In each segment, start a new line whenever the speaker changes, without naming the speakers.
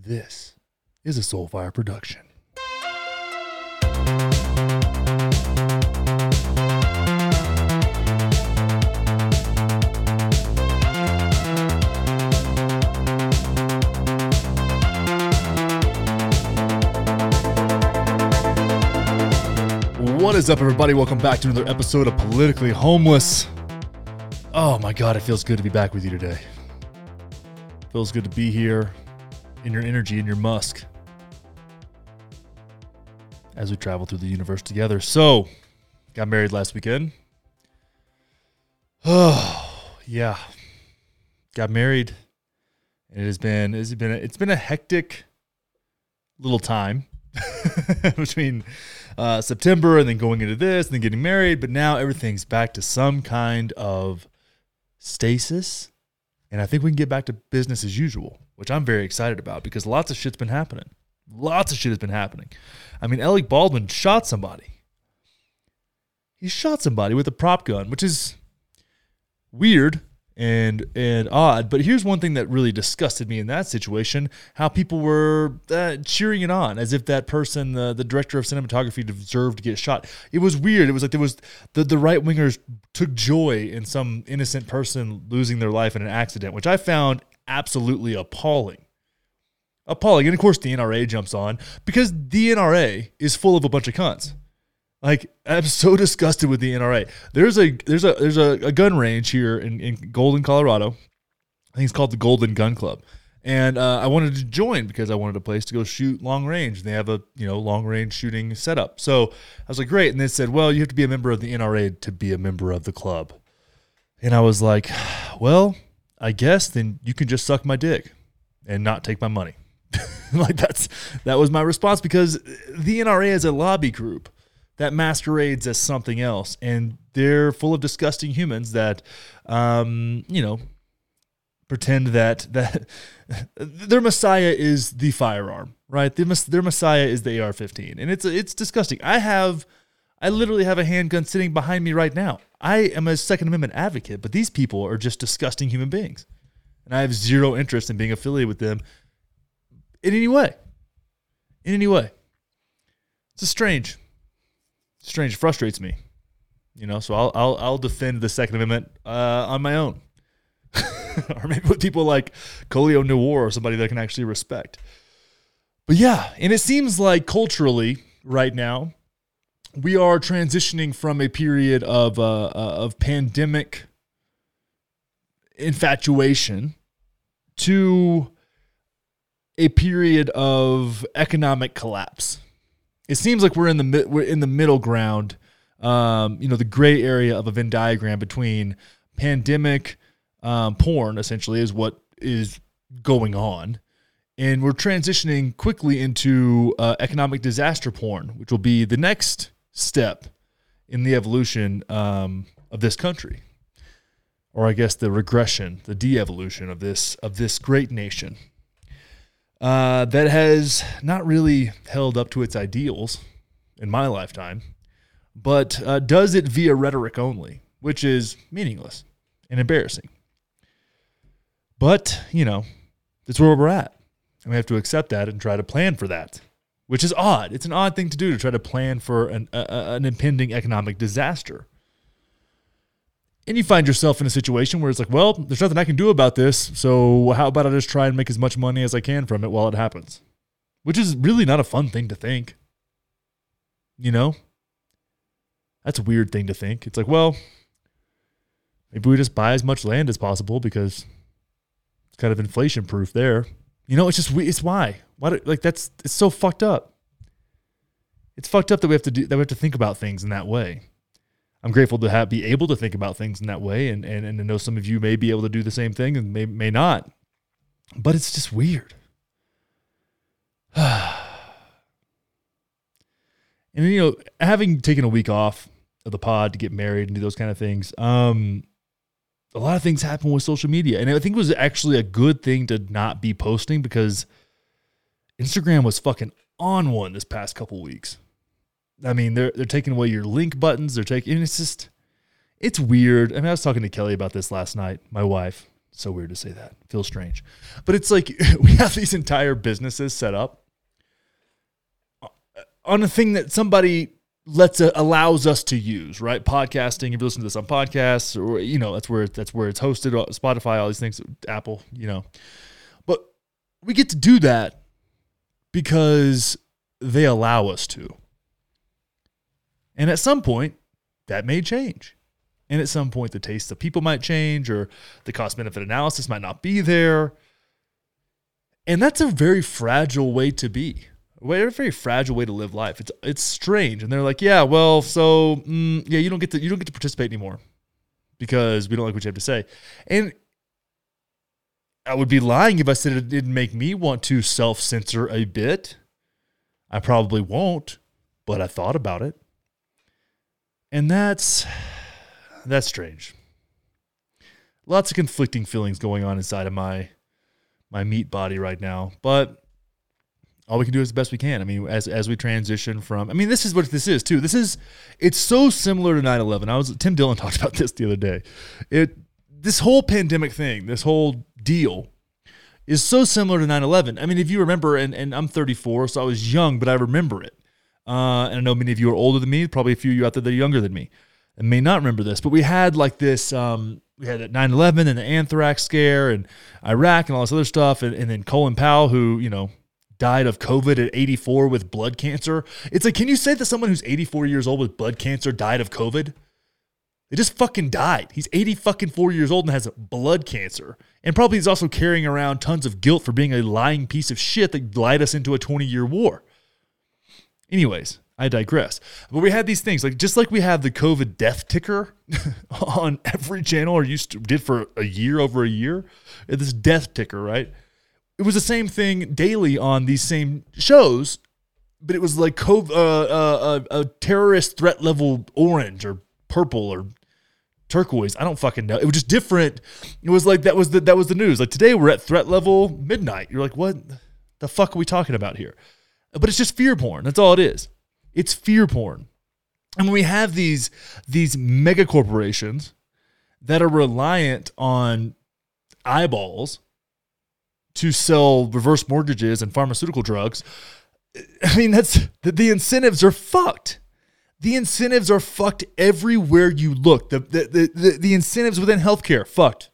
This is a Soulfire production. What is up, everybody? Welcome back to another episode of Politically Homeless. Oh my God, it feels good to be back with you today. Feels good to be here in your energy, in your musk, as we travel through the universe together. So, got married last weekend. Oh, yeah. Got married. And it has been it's been a, it's been a hectic little time between uh, September and then going into this and then getting married, but now everything's back to some kind of stasis. And I think we can get back to business as usual, which I'm very excited about because lots of shit's been happening. Lots of shit has been happening. I mean, Alec Baldwin shot somebody. He shot somebody with a prop gun, which is weird and and odd. But here's one thing that really disgusted me in that situation: how people were uh, cheering it on as if that person, the the director of cinematography, deserved to get shot. It was weird. It was like there was the the right wingers took joy in some innocent person losing their life in an accident, which I found absolutely appalling. Appalling. And of course, the NRA jumps on because the NRA is full of a bunch of cunts. Like I'm so disgusted with the NRA. There's a there's a there's a, a gun range here in, in Golden, Colorado. I think it's called the Golden Gun Club. And uh, I wanted to join because I wanted a place to go shoot long range. They have a you know long range shooting setup. So I was like, great. And they said, well, you have to be a member of the NRA to be a member of the club. And I was like, well, I guess then you can just suck my dick and not take my money. like that's that was my response because the NRA is a lobby group that masquerades as something else, and they're full of disgusting humans that, um, you know, pretend that that their messiah is the firearm, right? Their, their messiah is the AR-15, and it's it's disgusting. I have, I literally have a handgun sitting behind me right now. I am a Second Amendment advocate, but these people are just disgusting human beings, and I have zero interest in being affiliated with them in any way. In any way, it's a strange strange frustrates me you know so i'll i'll, I'll defend the second amendment uh, on my own or maybe with people like Colion Noir or somebody that I can actually respect but yeah and it seems like culturally right now we are transitioning from a period of uh, uh, of pandemic infatuation to a period of economic collapse it seems like we're in the we're in the middle ground. Um, you know, the gray area of a Venn diagram between pandemic um, porn essentially is what is going on, and we're transitioning quickly into uh, economic disaster porn, which will be the next step in the evolution um, of this country, or I guess the regression, the de-evolution of this of this great nation uh, that has not really held up to its ideals in my lifetime, but uh, does it via rhetoric only, which is meaningless and embarrassing. But, you know, that's where we're at. And we have to accept that and try to plan for that, which is odd. It's an odd thing to do to try to plan for an, a, an impending economic disaster and you find yourself in a situation where it's like, well, there's nothing I can do about this. So how about I just try and make as much money as I can from it while it happens? Which is really not a fun thing to think. You know? That's a weird thing to think. It's like, well, maybe we just buy as much land as possible because it's kind of inflation proof there. You know, it's just it's why. Why like that's it's so fucked up. It's fucked up that we have to do that we have to think about things in that way. I'm grateful to have be able to think about things in that way, and and and to know some of you may be able to do the same thing and may may not, but it's just weird. and you know, having taken a week off of the pod to get married and do those kind of things, um, a lot of things happen with social media, and I think it was actually a good thing to not be posting because Instagram was fucking on one this past couple weeks. I mean, they're they're taking away your link buttons. They're taking. it's just, it's weird. I mean, I was talking to Kelly about this last night, my wife, So weird to say that. Feels strange. But it's like we have these entire businesses set up on a thing that somebody lets uh, allows us to use, right? Podcasting. If you listen to this on podcasts, or you know, that's where that's where it's hosted. Uh, Spotify, all these things, Apple, you know. But we get to do that because they allow us to. And at some point, that may change. And at some point, the taste of people might change, or the cost benefit analysis might not be there. And that's a very fragile way to be a very fragile way to live life. It's it's strange, and they're like, yeah, well, so mm, yeah, you don't get to you don't get to participate anymore because we don't like what you have to say, and I would be lying if I said it didn't make me want to self censor a bit. I probably won't, but I thought about it, and that's that's strange. Lots of conflicting feelings going on inside of my my meat body right now, but all we can do is the best we can. I mean, as as we transition from, I mean, this is what this is too. This is, it's so similar to 9/11. I was Tim Dillon talked about this the other day. It this whole pandemic thing, this whole deal, is so similar to 9/11. I mean, if you remember, and and I'm 34, so I was young, but I remember it. Uh, and I know many of you are older than me. Probably a few of you out there that are younger than me, and may not remember this. But we had like this. Um, we had 9/11 and the anthrax scare and Iraq and all this other stuff, and, and then Colin Powell, who you know died of COVID at 84 with blood cancer. It's like, can you say that someone who's 84 years old with blood cancer died of COVID? They just fucking died. He's 80 fucking four years old and has blood cancer. And probably he's also carrying around tons of guilt for being a lying piece of shit that lied us into a 20 year war. Anyways, I digress. But we had these things like just like we have the COVID death ticker on every channel, or used to did for a year over a year. This death ticker, right? it was the same thing daily on these same shows, but it was like cov- uh, uh, uh, a terrorist threat level orange or purple or turquoise. I don't fucking know. It was just different. It was like that was the that was the news. Like today we're at threat level midnight. You're like, what the fuck are we talking about here? But it's just fear porn. That's all it is. It's fear porn. And when we have these these mega corporations that are reliant on eyeballs to sell reverse mortgages and pharmaceutical drugs. I mean, that's the, the incentives are fucked. The incentives are fucked everywhere you look. The, the, the, the, the incentives within healthcare, fucked.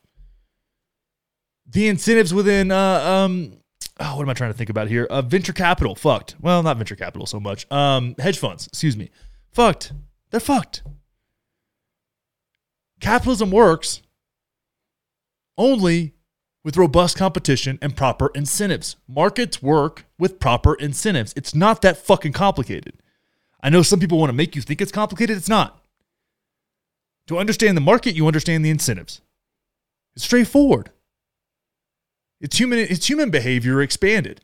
The incentives within, uh, um, oh, what am I trying to think about here? Uh, venture capital, fucked. Well, not venture capital so much. Um, hedge funds, excuse me, fucked. They're fucked. Capitalism works only with robust competition and proper incentives. Markets work with proper incentives. It's not that fucking complicated. I know some people want to make you think it's complicated. It's not. To understand the market, you understand the incentives. It's straightforward. It's human, it's human behavior expanded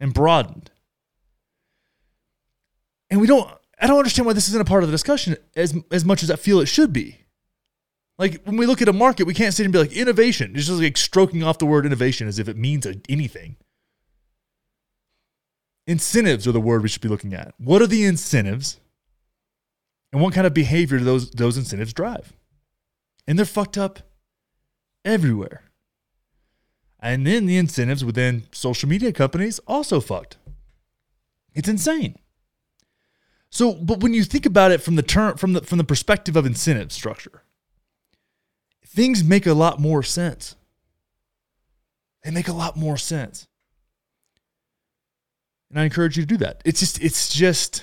and broadened. And we don't I don't understand why this isn't a part of the discussion as as much as I feel it should be. Like when we look at a market, we can't sit and be like innovation. It's just like stroking off the word innovation as if it means anything. Incentives are the word we should be looking at. What are the incentives? And what kind of behavior do those those incentives drive? And they're fucked up everywhere. And then the incentives within social media companies also fucked. It's insane. So, but when you think about it from the term from the from the perspective of incentive structure, things make a lot more sense. They make a lot more sense. And I encourage you to do that. It's just, it's just,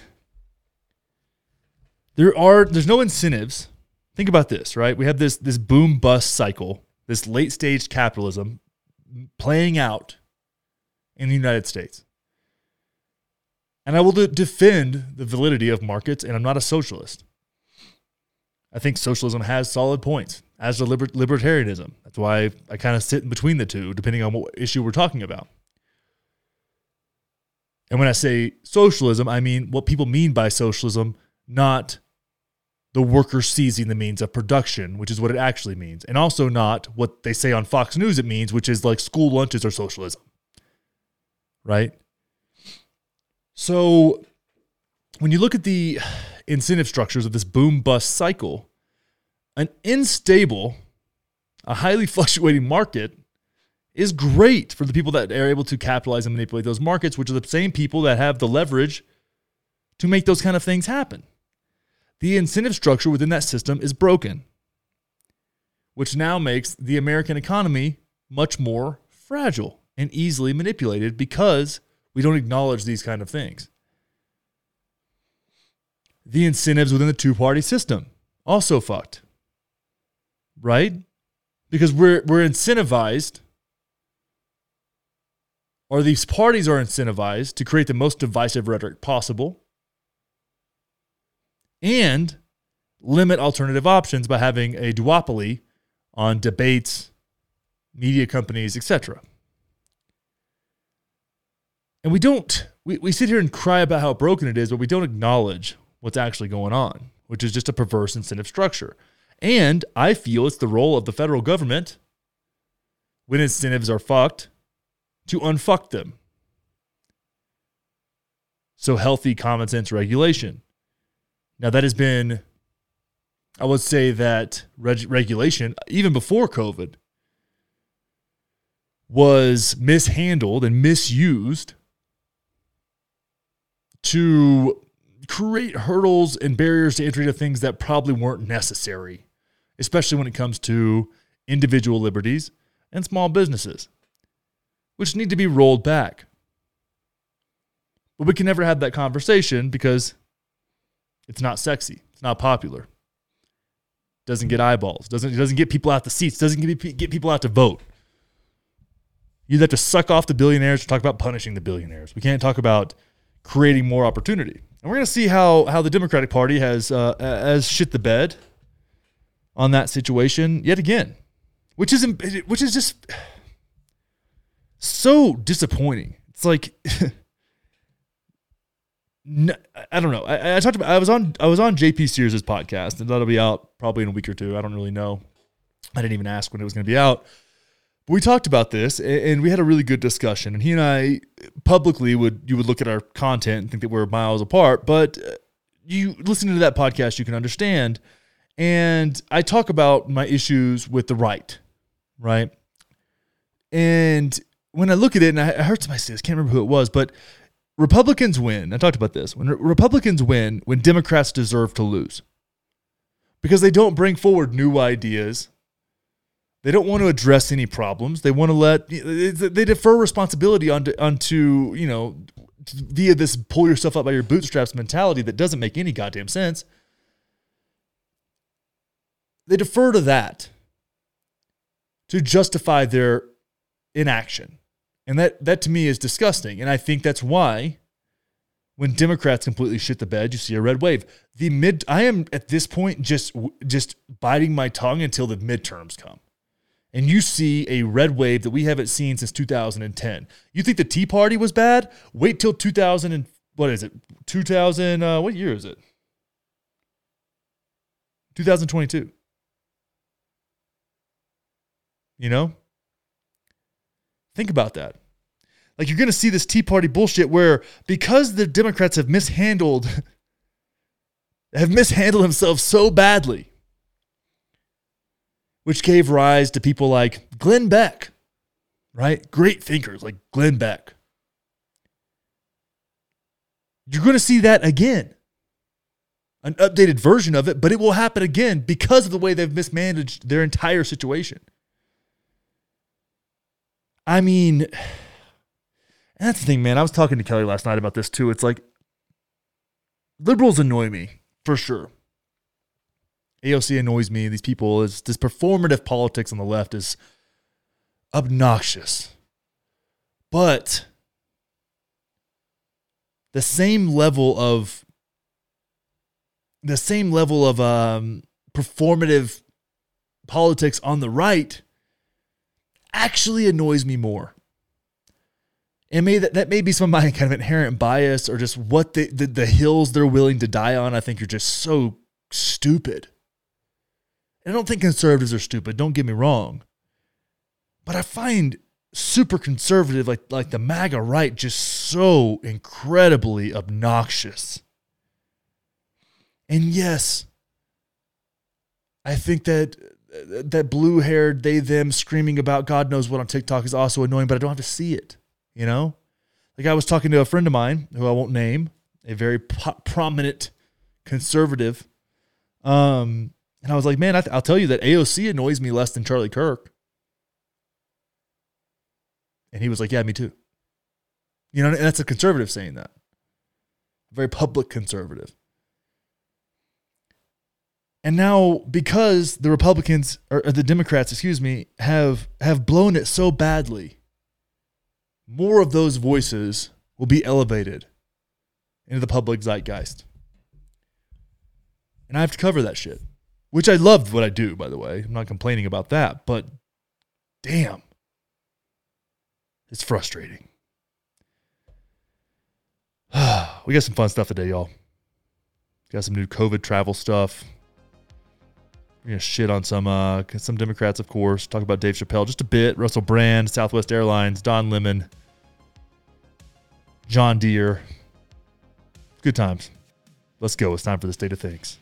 there are, there's no incentives. Think about this, right? We have this, this boom bust cycle, this late stage capitalism playing out in the United States. And I will defend the validity of markets, and I'm not a socialist. I think socialism has solid points as the liber- libertarianism. That's why I kind of sit in between the two, depending on what issue we're talking about. And when I say socialism, I mean what people mean by socialism, not the worker seizing the means of production, which is what it actually means, and also not what they say on Fox News it means, which is like school lunches are socialism. Right? So when you look at the incentive structures of this boom bust cycle, an unstable, a highly fluctuating market is great for the people that are able to capitalize and manipulate those markets, which are the same people that have the leverage to make those kind of things happen. The incentive structure within that system is broken, which now makes the American economy much more fragile and easily manipulated because we don't acknowledge these kind of things. The incentives within the two party system also fucked. Right? Because we're we're incentivized or these parties are incentivized to create the most divisive rhetoric possible and limit alternative options by having a duopoly on debates, media companies, etc. And we don't, we, we sit here and cry about how broken it is, but we don't acknowledge what's actually going on, which is just a perverse incentive structure. And I feel it's the role of the federal government when incentives are fucked to unfuck them. So, healthy common sense regulation. Now, that has been, I would say that reg- regulation, even before COVID, was mishandled and misused to create hurdles and barriers to entry to things that probably weren't necessary, especially when it comes to individual liberties and small businesses, which need to be rolled back. But we can never have that conversation because it's not sexy. It's not popular. Doesn't get eyeballs. Doesn't doesn't get people out the seats. Doesn't get get people out to vote. You'd have to suck off the billionaires to talk about punishing the billionaires. We can't talk about creating more opportunity. And we're going to see how how the Democratic Party has uh, has shit the bed on that situation yet again, which is which is just so disappointing. It's like no, I don't know. I, I, talked about. I was on. I was on JP Sears' podcast, and that'll be out probably in a week or two. I don't really know. I didn't even ask when it was going to be out. But we talked about this, and we had a really good discussion. And he and I publicly would you would look at our content and think that we're miles apart, but uh, you listening to that podcast, you can understand. And I talk about my issues with the right, right? And when I look at it, and I, heard somebody say this, can't remember who it was, but Republicans win. I talked about this. When Republicans win, when Democrats deserve to lose. Because they don't bring forward new ideas. They don't want to address any problems. They want to let they defer responsibility onto onto, you know, via this pull yourself up by your bootstraps mentality that doesn't make any goddamn sense. They defer to that to justify their inaction. And that that to me is disgusting. And I think that's why when Democrats completely shit the bed, you see a red wave. The mid I am at this point just just biting my tongue until the midterms come. And you see a red wave that we haven't seen since 2010. You think the Tea Party was bad? Wait till 2000 and what is it? 2000 uh, what year is it? 2022. You know? Think about that. Like you're going to see this Tea Party bullshit where because the Democrats have mishandled have mishandled themselves so badly, which gave rise to people like Glenn Beck, right? Great thinkers like Glenn Beck. You're going to see that again. An updated version of it, but it will happen again because of the way they've mismanaged their entire situation. I mean, that's the thing, man. I was talking to Kelly last night about this too. It's like liberals annoy me for sure. AOC annoys me. These people is this performative politics on the left is obnoxious. But the same level of the same level of um, performative politics on the right actually annoys me more. And may that, that may be some of my kind of inherent bias or just what the, the, the hills they're willing to die on. I think you're just so stupid. And I don't think conservatives are stupid, don't get me wrong. But I find super conservative, like like the MAGA right, just so incredibly obnoxious. And yes, I think that that blue haired they them screaming about God knows what on TikTok is also annoying, but I don't have to see it. You know, like I was talking to a friend of mine who I won't name, a very po- prominent conservative, um, and I was like, man, I will tell you that AOC annoys me less than Charlie Kirk. And he was like, yeah, me too. You know, and that's a conservative saying that. A very public conservative. And now, because the Republicans or the Democrats, excuse me, have have blown it so badly, more of those voices will be elevated into the public zeitgeist. And I have to cover that shit. Which I love what I do, by the way. I'm not complaining about that, but damn. It's frustrating. we got some fun stuff today, y'all. Got some new COVID travel stuff. We're gonna shit on some uh, some Democrats, of course. Talk about Dave Chappelle just a bit. Russell Brand, Southwest Airlines, Don Lemon, John Deere. Good times. Let's go. It's time for the state of things.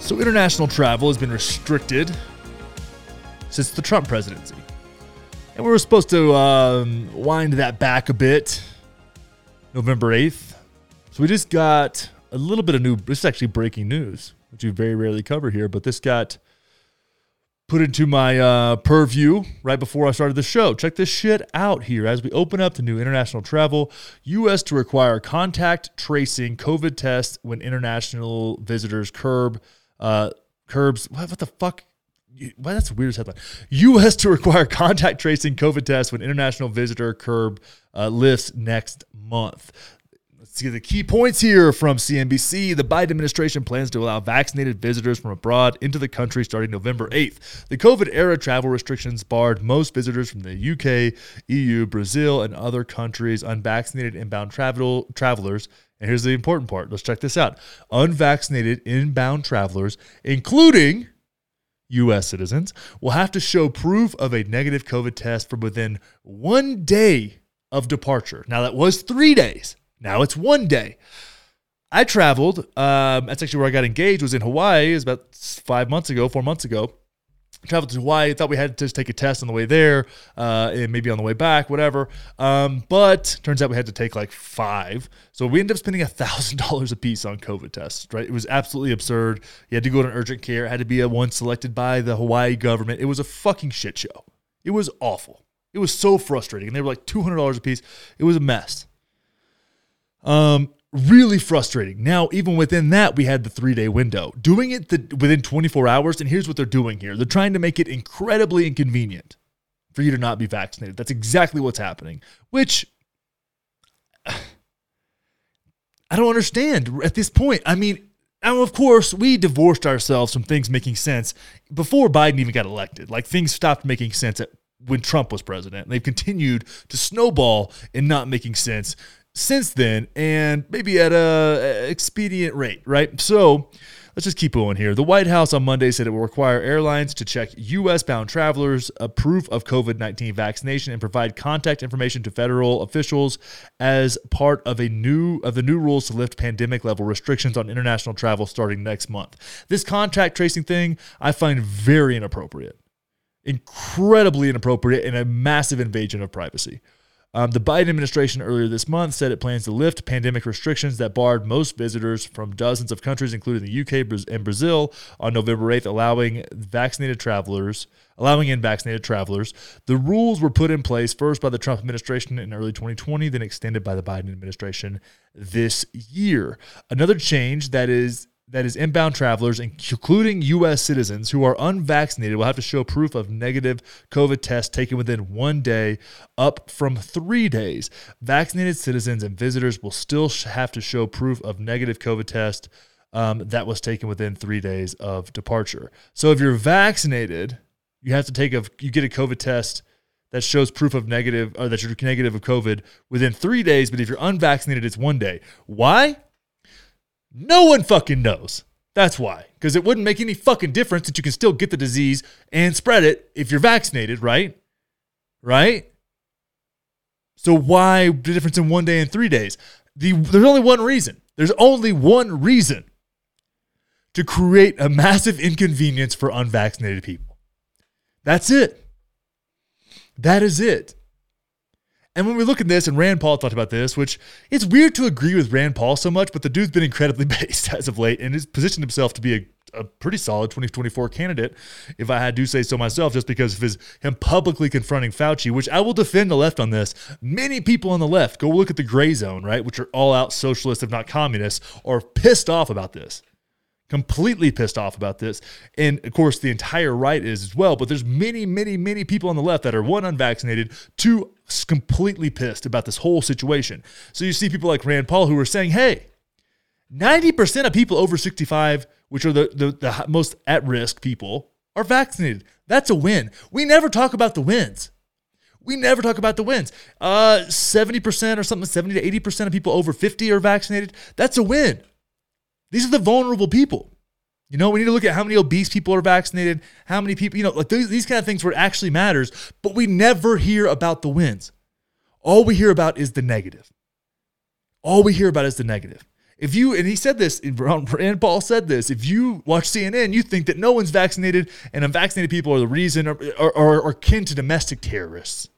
So, international travel has been restricted since the Trump presidency. And we were supposed to um, wind that back a bit November 8th. So, we just got a little bit of new, this is actually breaking news, which we very rarely cover here, but this got put into my uh, purview right before I started the show. Check this shit out here as we open up the new international travel. U.S. to require contact tracing COVID tests when international visitors curb uh, curbs. What, what the fuck? Well, that's the weirdest headline. U.S. to require contact tracing COVID tests when international visitor curb uh, lifts next month. Let's see the key points here from CNBC. The Biden administration plans to allow vaccinated visitors from abroad into the country starting November 8th. The COVID era travel restrictions barred most visitors from the UK, EU, Brazil, and other countries. Unvaccinated inbound travel travelers and here's the important part. Let's check this out. Unvaccinated inbound travelers, including U.S. citizens, will have to show proof of a negative COVID test from within one day of departure. Now, that was three days. Now it's one day. I traveled. Um, that's actually where I got engaged. Was in Hawaii. It was about five months ago, four months ago traveled to Hawaii. Thought we had to just take a test on the way there, uh, and maybe on the way back, whatever. Um, but turns out we had to take like five. So we ended up spending a thousand dollars a piece on COVID tests. Right? It was absolutely absurd. You had to go to an urgent care. It had to be a one selected by the Hawaii government. It was a fucking shit show. It was awful. It was so frustrating, and they were like two hundred dollars a piece. It was a mess. Um, really frustrating. Now, even within that, we had the three day window. Doing it the, within 24 hours, and here's what they're doing here they're trying to make it incredibly inconvenient for you to not be vaccinated. That's exactly what's happening, which I don't understand at this point. I mean, now, of course, we divorced ourselves from things making sense before Biden even got elected. Like things stopped making sense at, when Trump was president. They've continued to snowball in not making sense since then and maybe at a expedient rate, right? So let's just keep going here. The White House on Monday said it will require airlines to check U.S. bound travelers a proof of COVID 19 vaccination and provide contact information to federal officials as part of a new of the new rules to lift pandemic level restrictions on international travel starting next month. This contact tracing thing I find very inappropriate. Incredibly inappropriate and a massive invasion of privacy. Um, the Biden administration earlier this month said it plans to lift pandemic restrictions that barred most visitors from dozens of countries, including the UK and Brazil, on November 8th, allowing vaccinated travelers, allowing in vaccinated travelers. The rules were put in place first by the Trump administration in early 2020, then extended by the Biden administration this year. Another change that is that is inbound travelers, including U.S. citizens who are unvaccinated, will have to show proof of negative COVID test taken within one day, up from three days. Vaccinated citizens and visitors will still have to show proof of negative COVID test um, that was taken within three days of departure. So if you're vaccinated, you have to take a you get a COVID test that shows proof of negative or that you're negative of COVID within three days. But if you're unvaccinated, it's one day. Why? No one fucking knows. That's why. Because it wouldn't make any fucking difference that you can still get the disease and spread it if you're vaccinated, right? Right? So why the difference in one day and three days? The, there's only one reason. There's only one reason to create a massive inconvenience for unvaccinated people. That's it. That is it. And when we look at this, and Rand Paul talked about this, which it's weird to agree with Rand Paul so much, but the dude's been incredibly based as of late and has positioned himself to be a, a pretty solid 2024 candidate, if I had to say so myself, just because of his him publicly confronting Fauci, which I will defend the left on this. Many people on the left, go look at the Grayzone, right, which are all out socialists, if not communists, are pissed off about this completely pissed off about this. And of course, the entire right is as well. But there's many, many, many people on the left that are one, unvaccinated, two, completely pissed about this whole situation. So you see people like Rand Paul who are saying, hey, 90% of people over 65, which are the, the, the most at risk people, are vaccinated. That's a win. We never talk about the wins. We never talk about the wins. Uh, 70% or something, 70 to 80% of people over 50 are vaccinated. That's a win. These are the vulnerable people. You know, we need to look at how many obese people are vaccinated, how many people, you know, like these, these kind of things where it actually matters, but we never hear about the wins. All we hear about is the negative. All we hear about is the negative. If you, and he said this, Rand Paul said this, if you watch CNN, you think that no one's vaccinated and unvaccinated people are the reason or, are, or, or kin to domestic terrorists.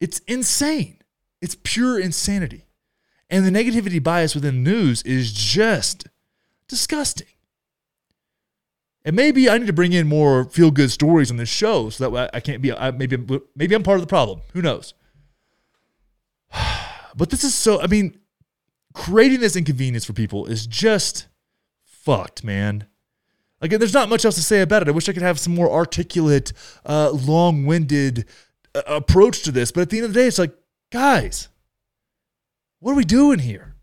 It's insane. It's pure insanity. And the negativity bias within news is just disgusting. And maybe I need to bring in more feel good stories on this show so that I can't be, I, maybe, maybe I'm part of the problem. Who knows? But this is so, I mean, creating this inconvenience for people is just fucked, man. Again, there's not much else to say about it. I wish I could have some more articulate, uh, long winded uh, approach to this. But at the end of the day, it's like, guys, what are we doing here?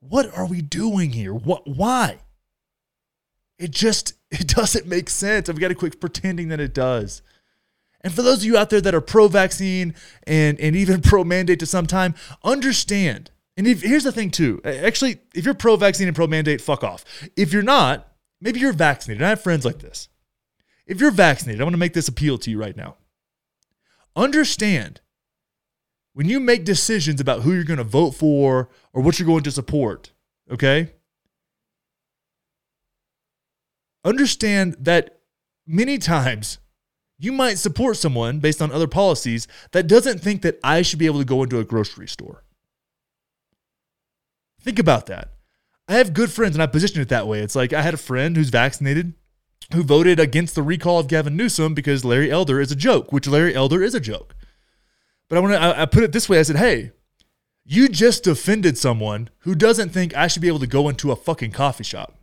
What are we doing here? What why? It just it doesn't make sense. I've got to quit pretending that it does. And for those of you out there that are pro-vaccine and and even pro-mandate to some time, understand. And if, here's the thing too. Actually, if you're pro-vaccine and pro-mandate, fuck off. If you're not, maybe you're vaccinated. I have friends like this. If you're vaccinated, I want to make this appeal to you right now. Understand when you make decisions about who you're going to vote for or what you're going to support, okay? Understand that many times you might support someone based on other policies that doesn't think that I should be able to go into a grocery store. Think about that. I have good friends and I position it that way. It's like I had a friend who's vaccinated who voted against the recall of Gavin Newsom because Larry Elder is a joke, which Larry Elder is a joke. But I want to I, put it this way. I said, "Hey, you just offended someone who doesn't think I should be able to go into a fucking coffee shop."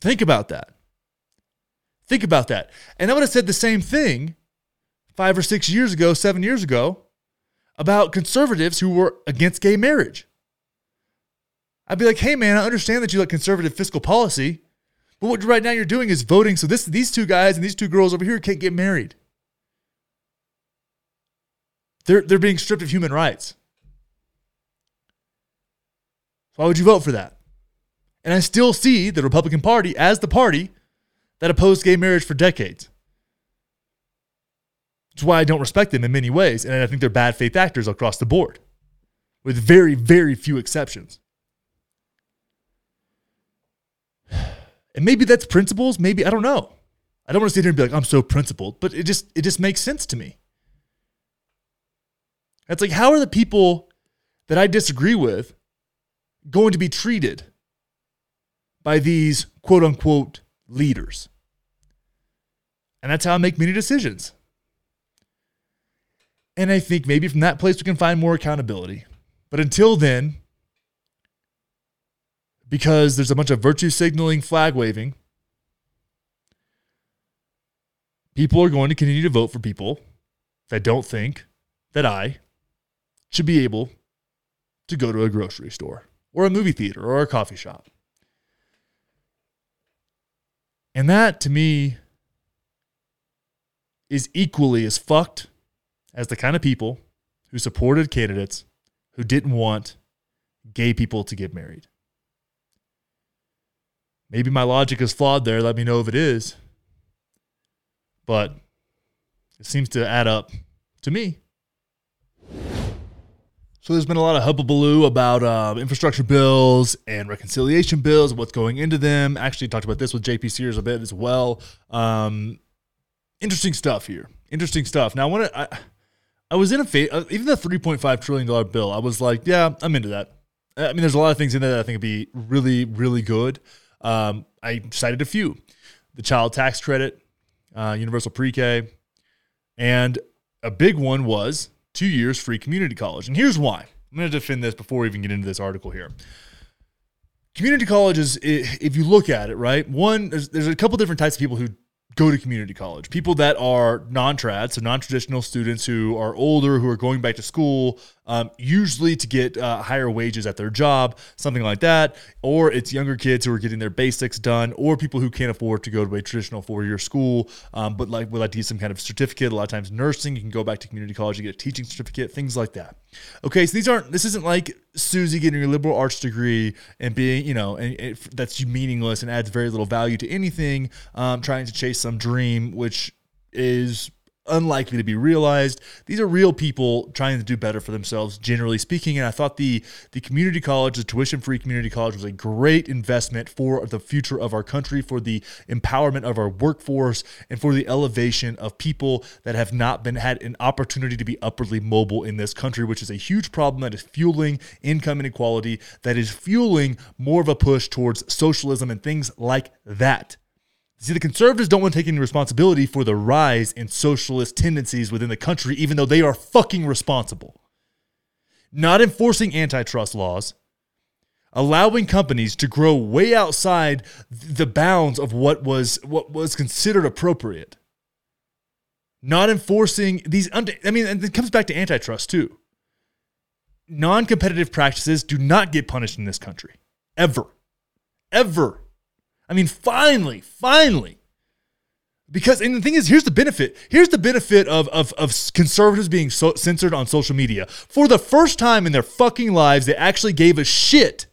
Think about that. Think about that. And I would have said the same thing five or six years ago, seven years ago, about conservatives who were against gay marriage. I'd be like, hey man, I understand that you like conservative fiscal policy, but what right now you're doing is voting so this these two guys and these two girls over here can't get married. They're, they're being stripped of human rights. Why would you vote for that? And I still see the Republican Party as the party that opposed gay marriage for decades. That's why I don't respect them in many ways. And I think they're bad faith actors across the board, with very, very few exceptions. And maybe that's principles. Maybe, I don't know. I don't want to sit here and be like, I'm so principled, but it just it just makes sense to me. It's like, how are the people that I disagree with going to be treated by these quote unquote leaders? And that's how I make many decisions. And I think maybe from that place we can find more accountability. But until then, because there's a bunch of virtue signaling, flag waving, people are going to continue to vote for people that don't think that I should be able to go to a grocery store or a movie theater or a coffee shop. And that to me is equally as fucked as the kind of people who supported candidates who didn't want gay people to get married. Maybe my logic is flawed there. Let me know if it is. But it seems to add up to me. So there's been a lot of hubbubaloo about uh, infrastructure bills and reconciliation bills, what's going into them. Actually, talked about this with JP Sears a bit as well. Um, interesting stuff here. Interesting stuff. Now, I. I, I was in a fa- uh, even the 3.5 trillion dollar bill. I was like, yeah, I'm into that. I mean, there's a lot of things in there that I think would be really, really good. Um, I cited a few: the child tax credit, uh, universal pre-K, and a big one was two years free community college. And here's why. I'm going to defend this before we even get into this article here. Community colleges, if you look at it, right, one, there's, there's a couple different types of people who go to community college. People that are non-trad, so non-traditional students who are older, who are going back to school, um, usually to get uh, higher wages at their job, something like that. Or it's younger kids who are getting their basics done, or people who can't afford to go to a traditional four-year school, um, but like would like to get some kind of certificate. A lot of times, nursing, you can go back to community college, you get a teaching certificate, things like that. Okay, so these aren't. This isn't like Susie getting a liberal arts degree and being, you know, and it, that's meaningless and adds very little value to anything. Um, trying to chase some dream, which is unlikely to be realized. These are real people trying to do better for themselves, generally speaking. And I thought the the community college, the tuition free community college, was a great investment for the future of our country, for the empowerment of our workforce, and for the elevation of people that have not been had an opportunity to be upwardly mobile in this country, which is a huge problem that is fueling income inequality, that is fueling more of a push towards socialism and things like that. See, the conservatives don't want to take any responsibility for the rise in socialist tendencies within the country, even though they are fucking responsible. Not enforcing antitrust laws, allowing companies to grow way outside the bounds of what was what was considered appropriate. Not enforcing these I mean, and it comes back to antitrust too. Non-competitive practices do not get punished in this country. Ever. Ever. I mean, finally, finally. Because and the thing is, here's the benefit. Here's the benefit of of, of conservatives being so censored on social media. For the first time in their fucking lives, they actually gave a shit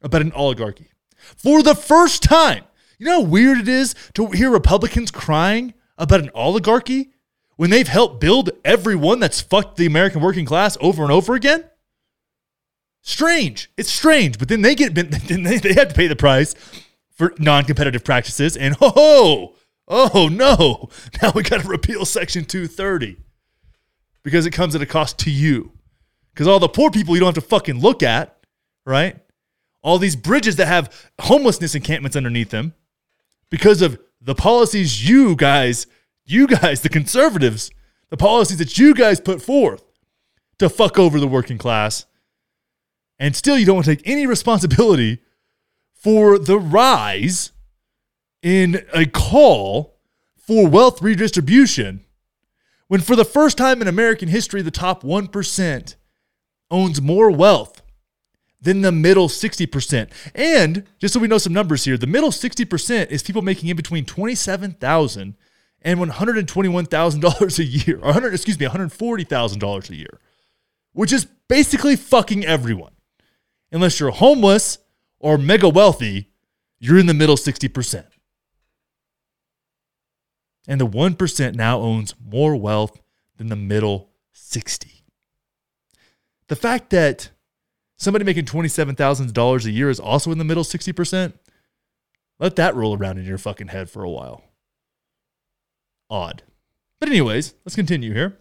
about an oligarchy. For the first time. You know how weird it is to hear Republicans crying about an oligarchy when they've helped build everyone that's fucked the American working class over and over again? Strange. It's strange, but then they get then they, they have to pay the price for non-competitive practices, and oh, oh no, now we got to repeal Section 230 because it comes at a cost to you. Because all the poor people you don't have to fucking look at, right? All these bridges that have homelessness encampments underneath them because of the policies you guys, you guys, the conservatives, the policies that you guys put forth to fuck over the working class. And still, you don't want to take any responsibility for the rise in a call for wealth redistribution when, for the first time in American history, the top 1% owns more wealth than the middle 60%. And just so we know some numbers here, the middle 60% is people making in between $27,000 and $121,000 a year, or 100, excuse me, $140,000 a year, which is basically fucking everyone. Unless you're homeless or mega wealthy, you're in the middle 60%. And the 1% now owns more wealth than the middle 60. The fact that somebody making $27,000 a year is also in the middle 60%, let that roll around in your fucking head for a while. Odd. But, anyways, let's continue here.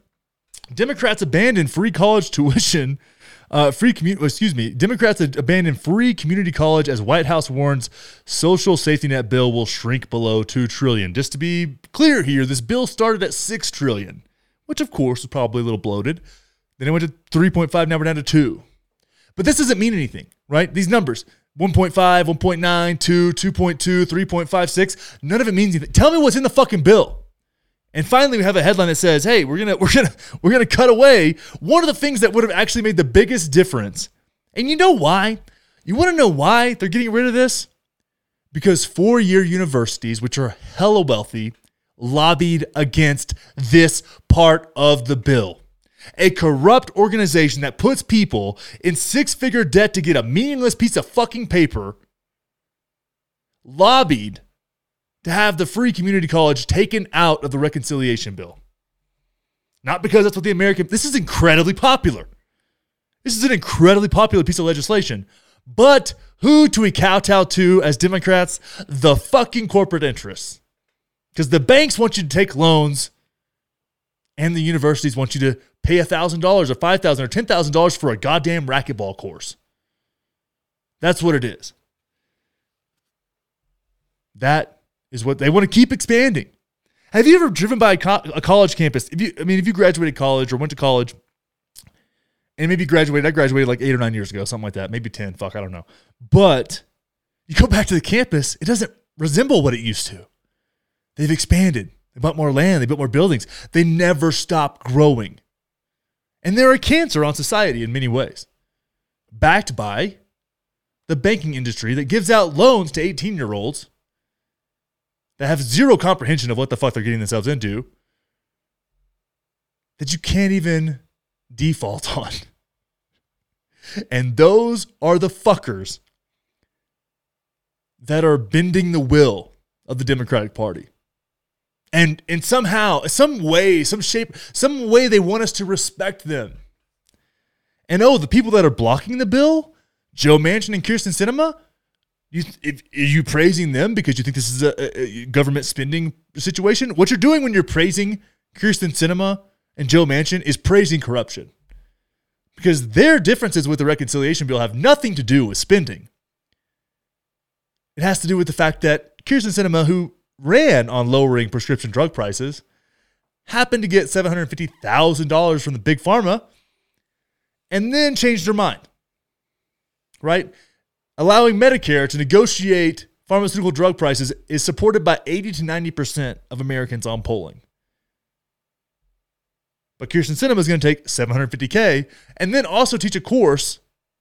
Democrats abandon free college tuition uh, free community, excuse me, Democrats abandon free community college as White House warns social safety net bill will shrink below two trillion. Just to be clear here, this bill started at six trillion, which of course was probably a little bloated. Then it went to 3.5, now we're down to two. But this doesn't mean anything, right? These numbers 1.5, 1.9, 2, 2.2, 3.56, none of it means anything. Tell me what's in the fucking bill. And finally, we have a headline that says, "Hey, we're gonna we're gonna we're gonna cut away one of the things that would have actually made the biggest difference." And you know why? You want to know why they're getting rid of this? Because four-year universities, which are hella wealthy, lobbied against this part of the bill. A corrupt organization that puts people in six figure debt to get a meaningless piece of fucking paper lobbied to have the free community college taken out of the reconciliation bill. Not because that's what the American, this is incredibly popular. This is an incredibly popular piece of legislation. But who do we kowtow to as Democrats? The fucking corporate interests. Because the banks want you to take loans and the universities want you to pay $1,000 or $5,000 or $10,000 for a goddamn racquetball course. That's what it is. That is what they want to keep expanding. Have you ever driven by a, co- a college campus? If you, I mean, if you graduated college or went to college and maybe graduated, I graduated like eight or nine years ago, something like that, maybe 10, fuck, I don't know. But you go back to the campus, it doesn't resemble what it used to. They've expanded, they bought more land, they built more buildings. They never stop growing. And they're a cancer on society in many ways. Backed by the banking industry that gives out loans to 18 year olds that have zero comprehension of what the fuck they're getting themselves into that you can't even default on. And those are the fuckers that are bending the will of the Democratic Party. And and somehow, some way, some shape, some way they want us to respect them. And oh, the people that are blocking the bill, Joe Manchin and Kyrsten Sinema, you, if, are you praising them because you think this is a, a, government spending situation? What you're doing when you're praising Kyrsten Sinema and Joe Manchin is praising corruption. Because their differences with the reconciliation bill have nothing to do with spending. It has to do with the fact that Kyrsten Sinema, who ran on lowering prescription drug prices, happened to get $750,000 from the big pharma and then changed her mind. Right? Allowing Medicare to negotiate pharmaceutical drug prices is supported by 80 to 90% of Americans on polling. But Kyrsten Sinema is going to take 750K and then also teach a course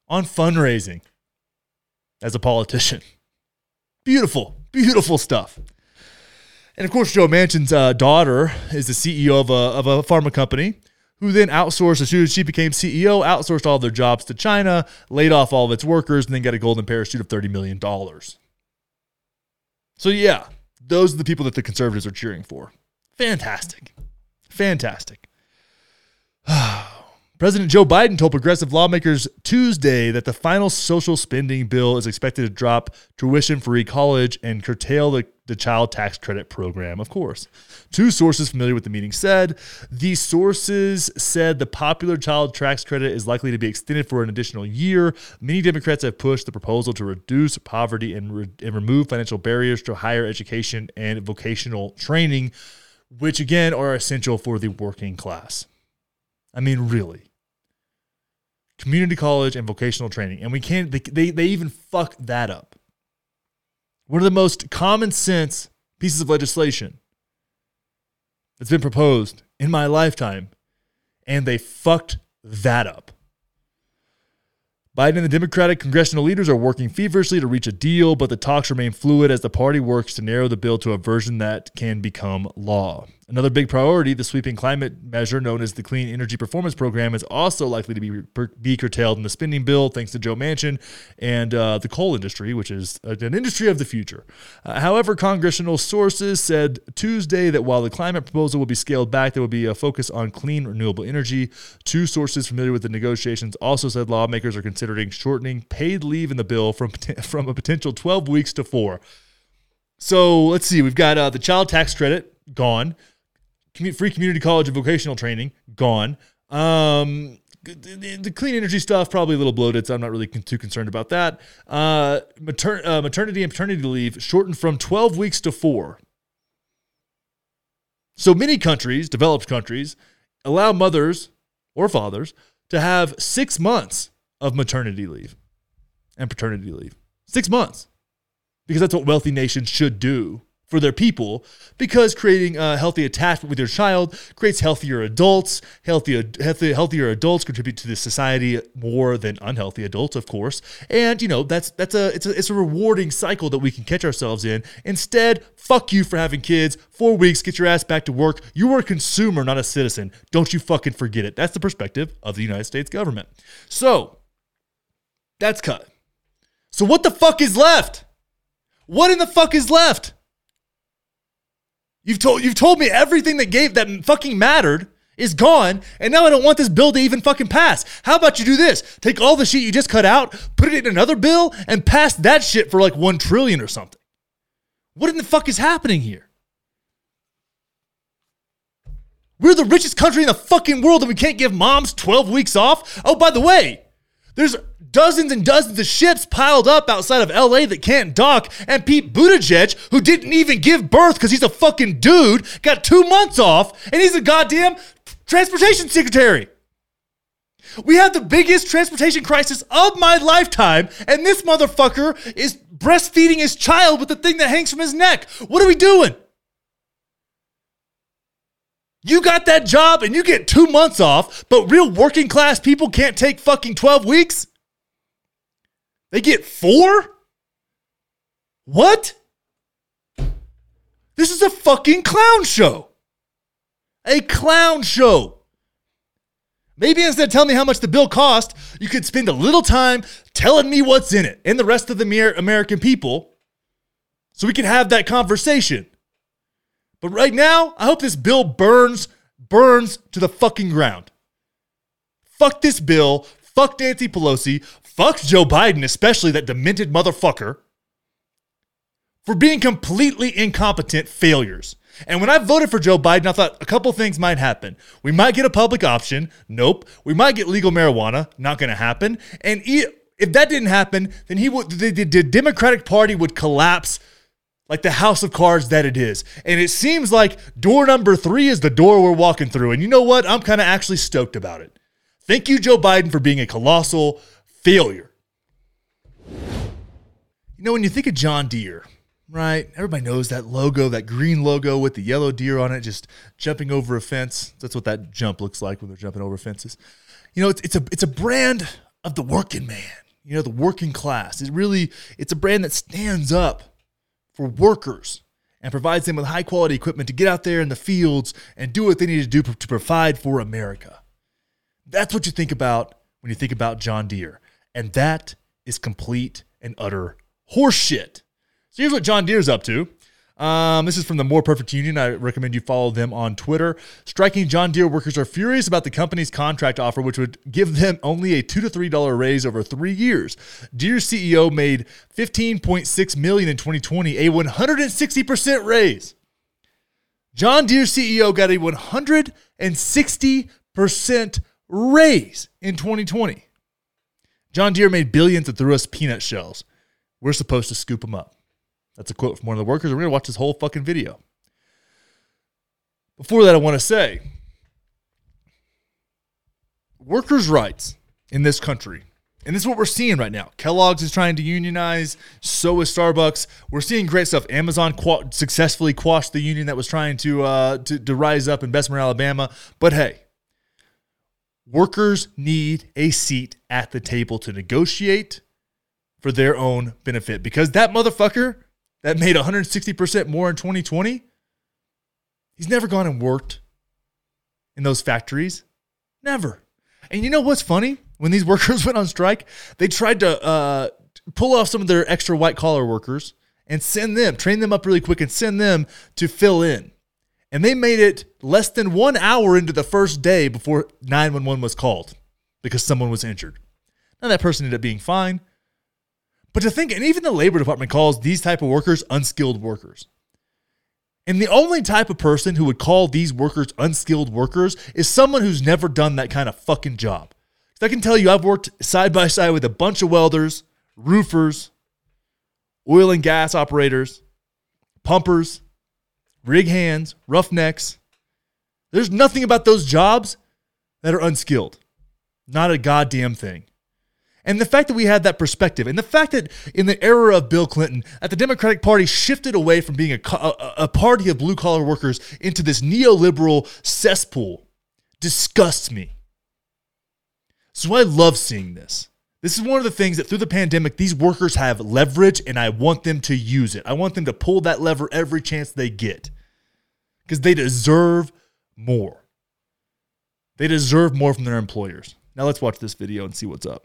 on fundraising as a politician. Beautiful, beautiful stuff. And of course, Joe Manchin's uh, daughter is the CEO of a, of a pharma company who then outsourced as soon as she became CEO, outsourced all their jobs to China, laid off all of its workers, and then got a golden parachute of $30 million. So, yeah, those are the people that the conservatives are cheering for. Fantastic. Fantastic. President Joe Biden told progressive lawmakers Tuesday that the final social spending bill is expected to drop tuition free college and curtail the, the child tax credit program, of course. Two sources familiar with the meeting said these sources said the popular child tax credit is likely to be extended for an additional year. Many Democrats have pushed the proposal to reduce poverty and, re- and remove financial barriers to higher education and vocational training, which again are essential for the working class. I mean, really. Community college and vocational training. And we can't, they, they, they even fuck that up. One of the most common sense pieces of legislation that's been proposed in my lifetime. And they fucked that up. Biden and the Democratic congressional leaders are working feverishly to reach a deal, but the talks remain fluid as the party works to narrow the bill to a version that can become law. Another big priority, the sweeping climate measure known as the Clean Energy Performance Program, is also likely to be, be curtailed in the spending bill, thanks to Joe Manchin and uh, the coal industry, which is an industry of the future. Uh, however, congressional sources said Tuesday that while the climate proposal will be scaled back, there will be a focus on clean, renewable energy. Two sources familiar with the negotiations also said lawmakers are considering shortening paid leave in the bill from, from a potential 12 weeks to four. So let's see, we've got uh, the child tax credit gone free community college and vocational training gone. Um, the, clean energy stuff probably a little bloated, so I'm not really too concerned about that. Uh, mater- uh, maternity and paternity leave shortened from 12 weeks to four. So many countries, developed countries, allow mothers or fathers to have six months of maternity leave and paternity leave. Six months. Because that's what wealthy nations should do for their people because creating a healthy attachment with your child creates healthier adults. Healthier, healthy, healthier adults contribute to the society more than unhealthy adults, of course. And you know that's that's a it's a it's a rewarding cycle that we can catch ourselves in. Instead, fuck you for having kids. Four weeks, get your ass back to work. You are a consumer, not a citizen. Don't you fucking forget it. That's the perspective of the United States government. So that's cut. So what the fuck is left? What in the fuck is left? You've told you've told me everything that gave that fucking mattered is gone, and now I don't want this bill to even fucking pass. How about you do this? Take all the shit you just cut out, put it in another bill, and pass that shit for like one trillion or something. What in the fuck is happening here? We're the richest country in the fucking world, and we can't give moms 12 weeks off. Oh, by the way, there's dozens and dozens of ships piled up outside of LA that can't dock, and Pete Buttigieg, who didn't even give birth because he's a fucking dude, got two months off, and he's a goddamn transportation secretary. We have the biggest transportation crisis of my lifetime, and this motherfucker is breastfeeding his child with the thing that hangs from his neck. What are we doing? You got that job and you get two months off, but real working class people can't take fucking 12 weeks? They get four? What? This is a fucking clown show. A clown show. Maybe instead of telling me how much the bill cost, you could spend a little time telling me what's in it and the rest of the American people so we can have that conversation. But right now, I hope this bill burns, burns to the fucking ground. Fuck this bill. Fuck Nancy Pelosi. Fuck Joe Biden, especially that demented motherfucker, for being completely incompetent failures. And when I voted for Joe Biden, I thought a couple things might happen. We might get a public option. Nope. We might get legal marijuana. Not going to happen. And if that didn't happen, then he would the, the, the Democratic Party would collapse like the house of cards that it is. And it seems like door number three is the door we're walking through. And you know what? I'm kind of actually stoked about it. Thank you, Joe Biden, for being a colossal failure. You know, when you think of John Deere, right? Everybody knows that logo, that green logo with the yellow deer on it, just jumping over a fence. That's what that jump looks like when they're jumping over fences. You know, it's, it's a it's a brand of the working man. You know, the working class. It really it's a brand that stands up for workers and provides them with high quality equipment to get out there in the fields and do what they need to do to provide for America. That's what you think about when you think about John Deere. And that is complete and utter horseshit. So here's what John Deere's up to. Um, this is from the More Perfect Union. I recommend you follow them on Twitter. Striking John Deere workers are furious about the company's contract offer, which would give them only a two to three dollar raise over three years. Deere CEO made 15.6 million in 2020, a 160 percent raise. John Deere CEO got a 160 percent raise in 2020. John Deere made billions and threw us peanut shells. We're supposed to scoop them up. That's a quote from one of the workers. We're going to watch this whole fucking video. Before that, I want to say workers' rights in this country, and this is what we're seeing right now. Kellogg's is trying to unionize, so is Starbucks. We're seeing great stuff. Amazon successfully quashed the union that was trying to, uh, to, to rise up in Bessemer, Alabama. But hey, Workers need a seat at the table to negotiate for their own benefit because that motherfucker that made 160% more in 2020, he's never gone and worked in those factories. Never. And you know what's funny? When these workers went on strike, they tried to uh, pull off some of their extra white collar workers and send them, train them up really quick and send them to fill in. And they made it less than one hour into the first day before 911 was called because someone was injured. Now, that person ended up being fine. But to think, and even the labor department calls these type of workers unskilled workers. And the only type of person who would call these workers unskilled workers is someone who's never done that kind of fucking job. I can tell you, I've worked side by side with a bunch of welders, roofers, oil and gas operators, pumpers, rig hands, roughnecks. There's nothing about those jobs that are unskilled. Not a goddamn thing. And the fact that we had that perspective, and the fact that in the era of Bill Clinton, that the Democratic Party shifted away from being a, a, a party of blue collar workers into this neoliberal cesspool, disgusts me. So I love seeing this. This is one of the things that through the pandemic, these workers have leverage, and I want them to use it. I want them to pull that lever every chance they get because they deserve more. They deserve more from their employers. Now let's watch this video and see what's up.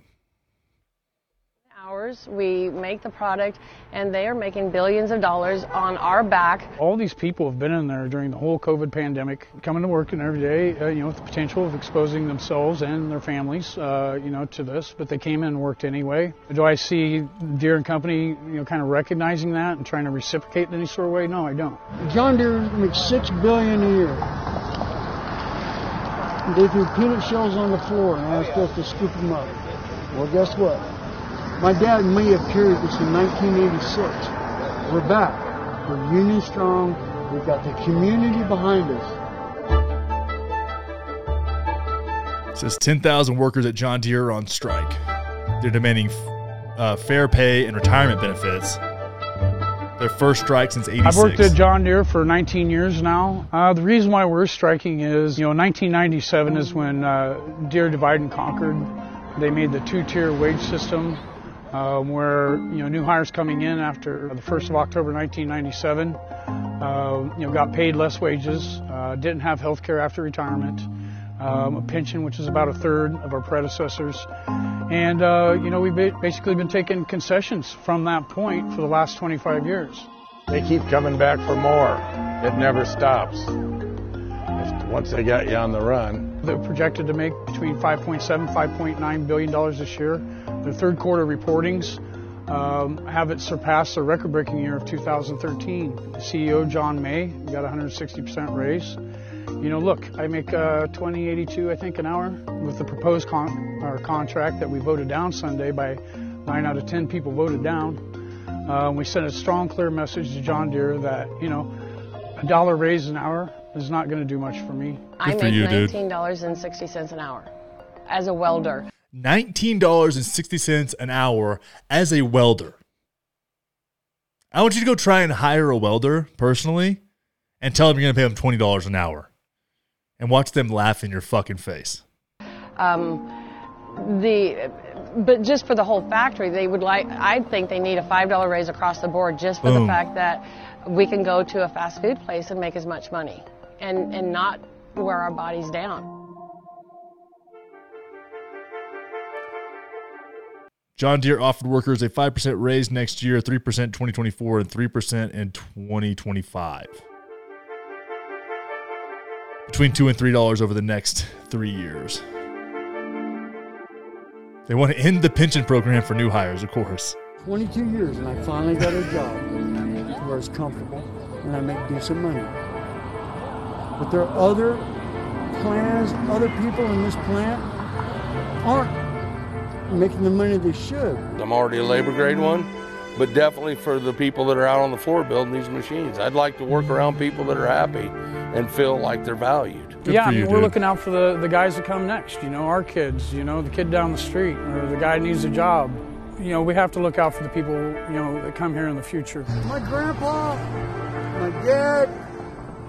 Hours, we make the product, and they are making billions of dollars on our back.
All these people have been in there during the whole COVID pandemic, coming to work and every day, uh, you know, with the potential of exposing themselves and their families, uh, you know, to this. But they came in and worked anyway. Do I see Deere and Company, you know, kind of recognizing that and trying to reciprocate in any sort of way? No, I don't.
John Deere makes six billion a year. They threw peanut shells on the floor, and I was supposed to scoop them up. Well, guess what? My dad and me appeared this in 1986. We're back. We're union strong. We've got the community behind us.
It says 10,000 workers at John Deere are on strike. They're demanding uh, fair pay and retirement benefits. Their first strike since 86.
I've worked at John Deere for 19 years now. Uh, the reason why we're striking is, you know, 1997 is when uh, Deere divide and conquered. They made the two-tier wage system um, where you know new hires coming in after the 1st of October 1997, uh, you know, got paid less wages, uh, didn't have health care after retirement, um, a pension which is about a third of our predecessors, and uh, you know we've basically been taking concessions from that point for the last 25 years.
They keep coming back for more. It never stops. Once they got you on the run.
They're projected to make between 5.7, 5.9 billion dollars this year. Their third quarter reportings um, have it surpassed the record-breaking year of 2013. CEO John May got a 160% raise. You know, look, I make uh, 2082, I think, an hour with the proposed con- or contract that we voted down Sunday by nine out of 10 people voted down. Uh, we sent a strong, clear message to John Deere that you know, a dollar raise an hour is not going to do much for me.
I make
you,
$19.60 an hour as a welder.
$19.60 an hour as a welder. I want you to go try and hire a welder personally and tell them you're going to pay them $20 an hour and watch them laugh in your fucking face.
Um, the but just for the whole factory, they would like. I think they need a five dollar raise across the board just for
Boom.
the fact that we can go to a fast food place and make as much money and and not wear our bodies down.
John Deere offered workers a 5% raise next year, 3% in 2024, and 3% in 2025. Between 2 and $3 over the next three years. They want to end the pension program for new hires, of course.
22 years, and I finally got a job where it's comfortable and I make decent money. But there are other plans, other people in this plant aren't making the money they should.
I'm already a labor grade one, but definitely for the people that are out on the floor building these machines. I'd like to work around people that are happy and feel like they're valued.
Good
yeah, I mean,
you,
we're
dude.
looking out for the, the guys that come next, you know, our kids, you know, the kid down the street, or the guy needs a job. You know, we have to look out for the people, you know, that come here in the future.
My grandpa, my dad,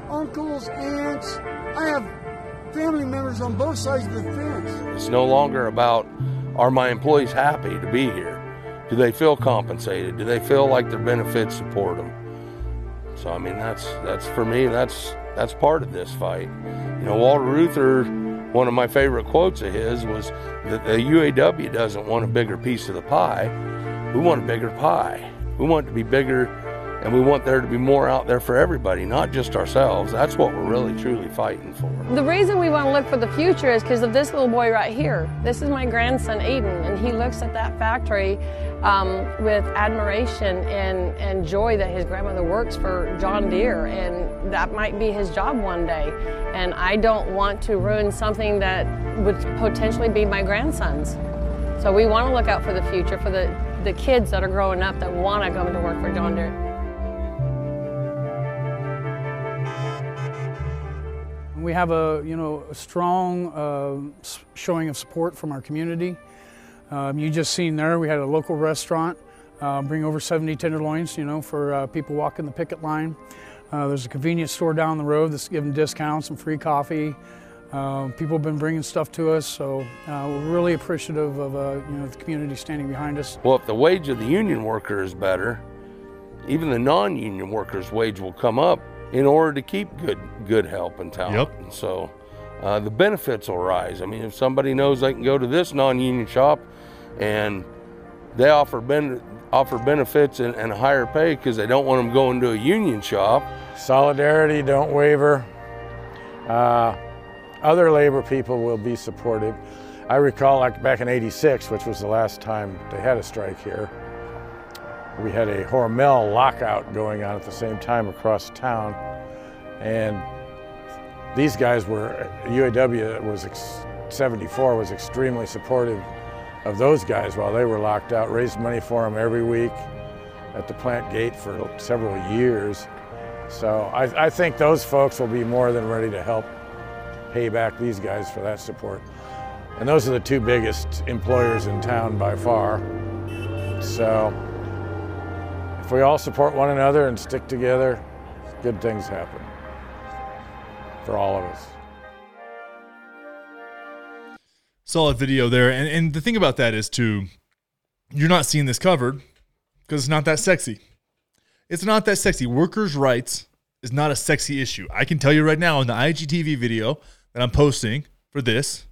uncles, aunts, I have family members on both sides of the fence.
It's no longer about are my employees happy to be here? Do they feel compensated? Do they feel like their benefits support them? So I mean that's that's for me that's that's part of this fight. You know, Walter Reuther, one of my favorite quotes of his was that the UAW doesn't want a bigger piece of the pie. We want a bigger pie. We want it to be bigger and we want there to be more out there for everybody, not just ourselves. That's what we're really truly fighting for.
The reason we want to look for the future is because of this little boy right here. This is my grandson Aiden, and he looks at that factory um, with admiration and, and joy that his grandmother works for John Deere, and that might be his job one day. And I don't want to ruin something that would potentially be my grandson's. So we want to look out for the future, for the, the kids that are growing up that want to come to work for John Deere.
We have a, you know, a strong uh, showing of support from our community. Um, you just seen there, we had a local restaurant uh, bring over 70 tenderloins, you know, for uh, people walking the picket line. Uh, there's a convenience store down the road that's giving discounts and free coffee. Uh, people have been bringing stuff to us, so uh, we're really appreciative of you know the community standing behind us.
Well, if the wage of the union worker is better, even the non-union worker's wage will come up in order to keep good good help and talent.
Yep.
And so uh, the benefits will rise. I mean, if somebody knows they can go to this non-union shop and they offer ben- offer benefits and, and higher pay because they don't want them going to a union shop.
Solidarity, don't waver. Uh, other labor people will be supportive. I recall like back in 86, which was the last time they had a strike here, we had a Hormel lockout going on at the same time across town. And these guys were, UAW was ex- 74 was extremely supportive of those guys while they were locked out, raised money for them every week at the plant gate for several years. So I, I think those folks will be more than ready to help pay back these guys for that support. And those are the two biggest employers in town by far. So if we all support one another and stick together, good things happen for all of us.
Solid video there. And, and the thing about that is, too, you're not seeing this covered because it's not that sexy. It's not that sexy. Workers' rights is not a sexy issue. I can tell you right now in the IGTV video that I'm posting for this,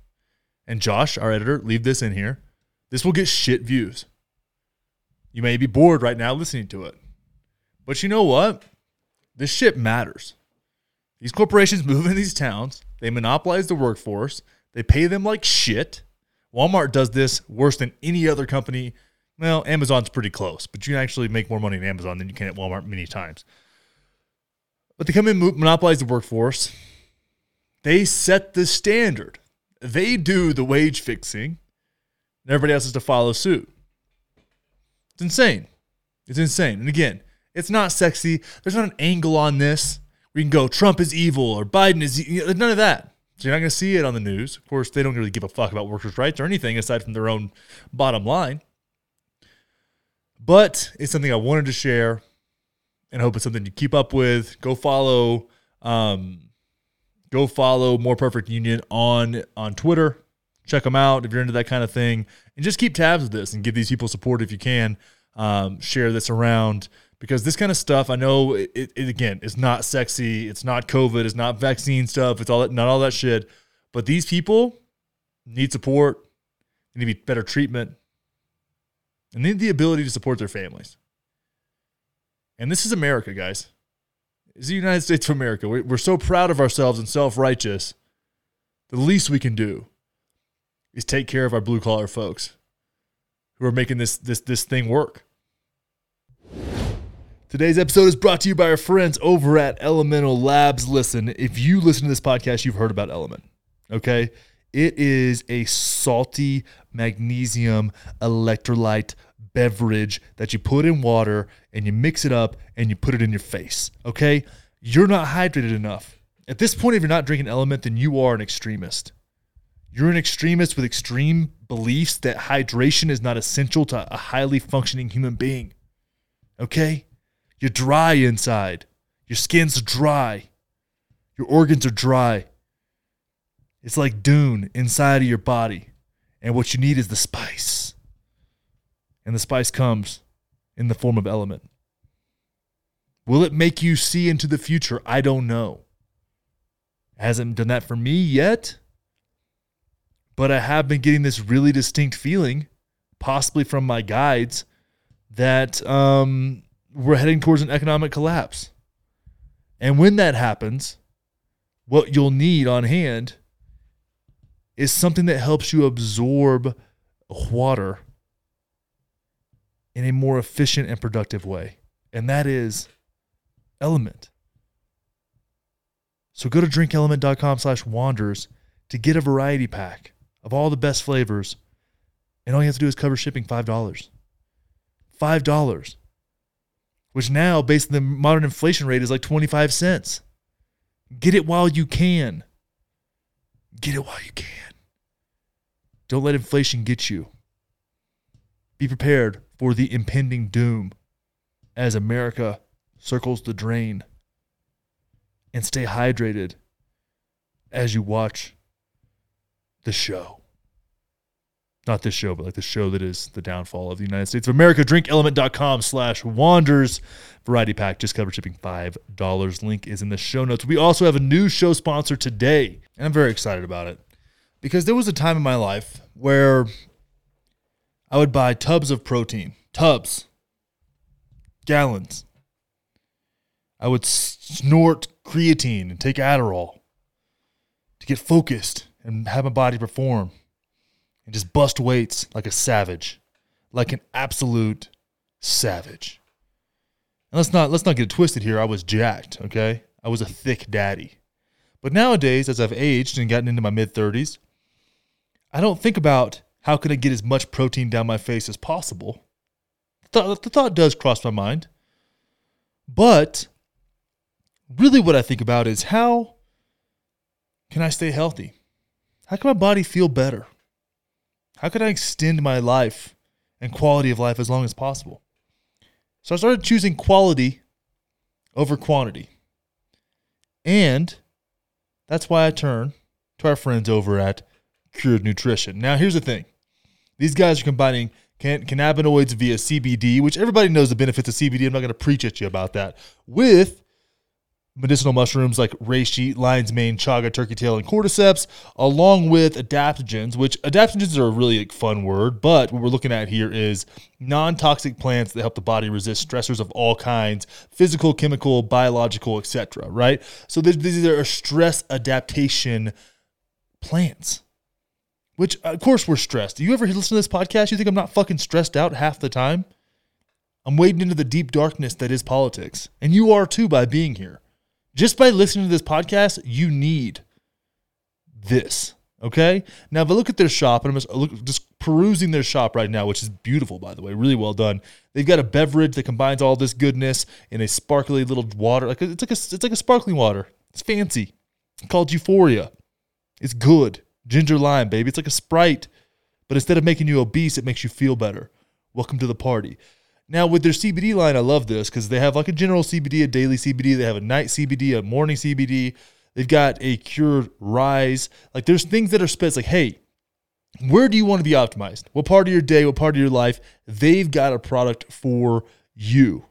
and Josh, our editor, leave this in here. This will get shit views. You may be bored right now listening to it. But you know what? This shit matters. These corporations move in these towns, they monopolize the workforce, they pay them like shit. Walmart does this worse than any other company. Well, Amazon's pretty close, but you can actually make more money at Amazon than you can at Walmart many times. But they come in, monopolize the workforce. They set the standard. They do the wage fixing, and everybody else has to follow suit. It's insane. It's insane. And again, it's not sexy. There's not an angle on this. We can go Trump is evil or Biden is e- none of that. So you're not going to see it on the news. Of course, they don't really give a fuck about workers' rights or anything aside from their own bottom line. But it's something I wanted to share and I hope it's something you keep up with. Go follow um, go follow More Perfect Union on on Twitter. Check them out if you're into that kind of thing, and just keep tabs of this and give these people support if you can. Um, share this around because this kind of stuff, I know it, it, again it's not sexy. It's not COVID. It's not vaccine stuff. It's all that, not all that shit. But these people need support. They need better treatment, and they need the ability to support their families. And this is America, guys. It's the United States of America. We're, we're so proud of ourselves and self righteous. The least we can do is take care of our blue collar folks who are making this, this, this thing work. Today's episode is brought to you by our friends over at Elemental Labs. Listen, if you listen to this podcast, you've heard about Element. Okay. It is a salty magnesium electrolyte beverage that you put in water and you mix it up and you put it in your face. Okay. You're not hydrated enough. At this point, if you're not drinking Element, then you are an extremist. You're an extremist with extreme beliefs that hydration is not essential to a highly functioning human being. Okay? You're dry inside. Your skin's dry. Your organs are dry. It's like Dune inside of your body. And what you need is the spice. And the spice comes in the form of element. Will it make you see into the future? I don't know. Hasn't done that for me yet. But I have been getting this really distinct feeling, possibly from my guides, that um, we're heading towards an economic collapse. And when that happens, what you'll need on hand is something that helps you absorb water in a more efficient and productive way. And that is Element. So go to drinkelement.com slash wanders to get a variety pack of all the best flavors. And all you have to do is cover shipping $5. $5. Which now, based on the modern inflation rate, is like 25 cents. Get it while you can. Get it while you can. Don't let inflation get you. Be prepared for the impending doom as America circles the drain. And stay hydrated as you watch the show. Not this show, but like the show that is the downfall of the United States of America. Drinkelement.com slash wanders. Variety pack, just cover shipping $5. Link is in the show notes. We also have a new show sponsor today, and I'm very excited about it because there was a time in my life where I would buy tubs of protein, tubs, gallons. I would snort creatine and take Adderall to get focused and have my body perform and just bust weights like a savage, like an absolute savage. And let's not let's not get twisted here. I was jacked, okay? I was a thick daddy. But nowadays, as I've aged and gotten into my mid 30s, I don't think about how can I get as much protein down my face as possible. The, the thought does cross my mind. But really what I think about is how can I stay healthy? How can my body feel better? How can I extend my life and quality of life as long as possible? So I started choosing quality over quantity. And that's why I turn to our friends over at Cured Nutrition. Now, here's the thing these guys are combining can- cannabinoids via CBD, which everybody knows the benefits of CBD. I'm not going to preach at you about that, with medicinal mushrooms like reishi, lion's mane, chaga, turkey tail, and cordyceps, along with adaptogens, which adaptogens are a really fun word, but what we're looking at here is non-toxic plants that help the body resist stressors of all kinds, physical, chemical, biological, etc. Right? So these are stress adaptation plants. Which of course we're stressed. Do you ever listen to this podcast? You think I'm not fucking stressed out half the time? I'm wading into the deep darkness that is politics. And you are too by being here. Just by listening to this podcast, you need this. Okay. Now, if I look at their shop, and I'm just, perusing their shop right now, which is beautiful, by the way, really well done. They've got a beverage that combines all this goodness in a sparkly little water. Like it's like a it's like a sparkling water. It's fancy. It's called Euphoria. It's good. Ginger lime, baby. It's like a Sprite, but instead of making you obese, it makes you feel better. Welcome to the party. Now with their CBD line, I love this because they have like a general CBD, a daily CBD. They have a night CBD, a morning CBD. They've got a cured rise. Like there's things that are spec like, hey, where do you want to be optimized? What part of your day, what part of your life? They've got a product for you.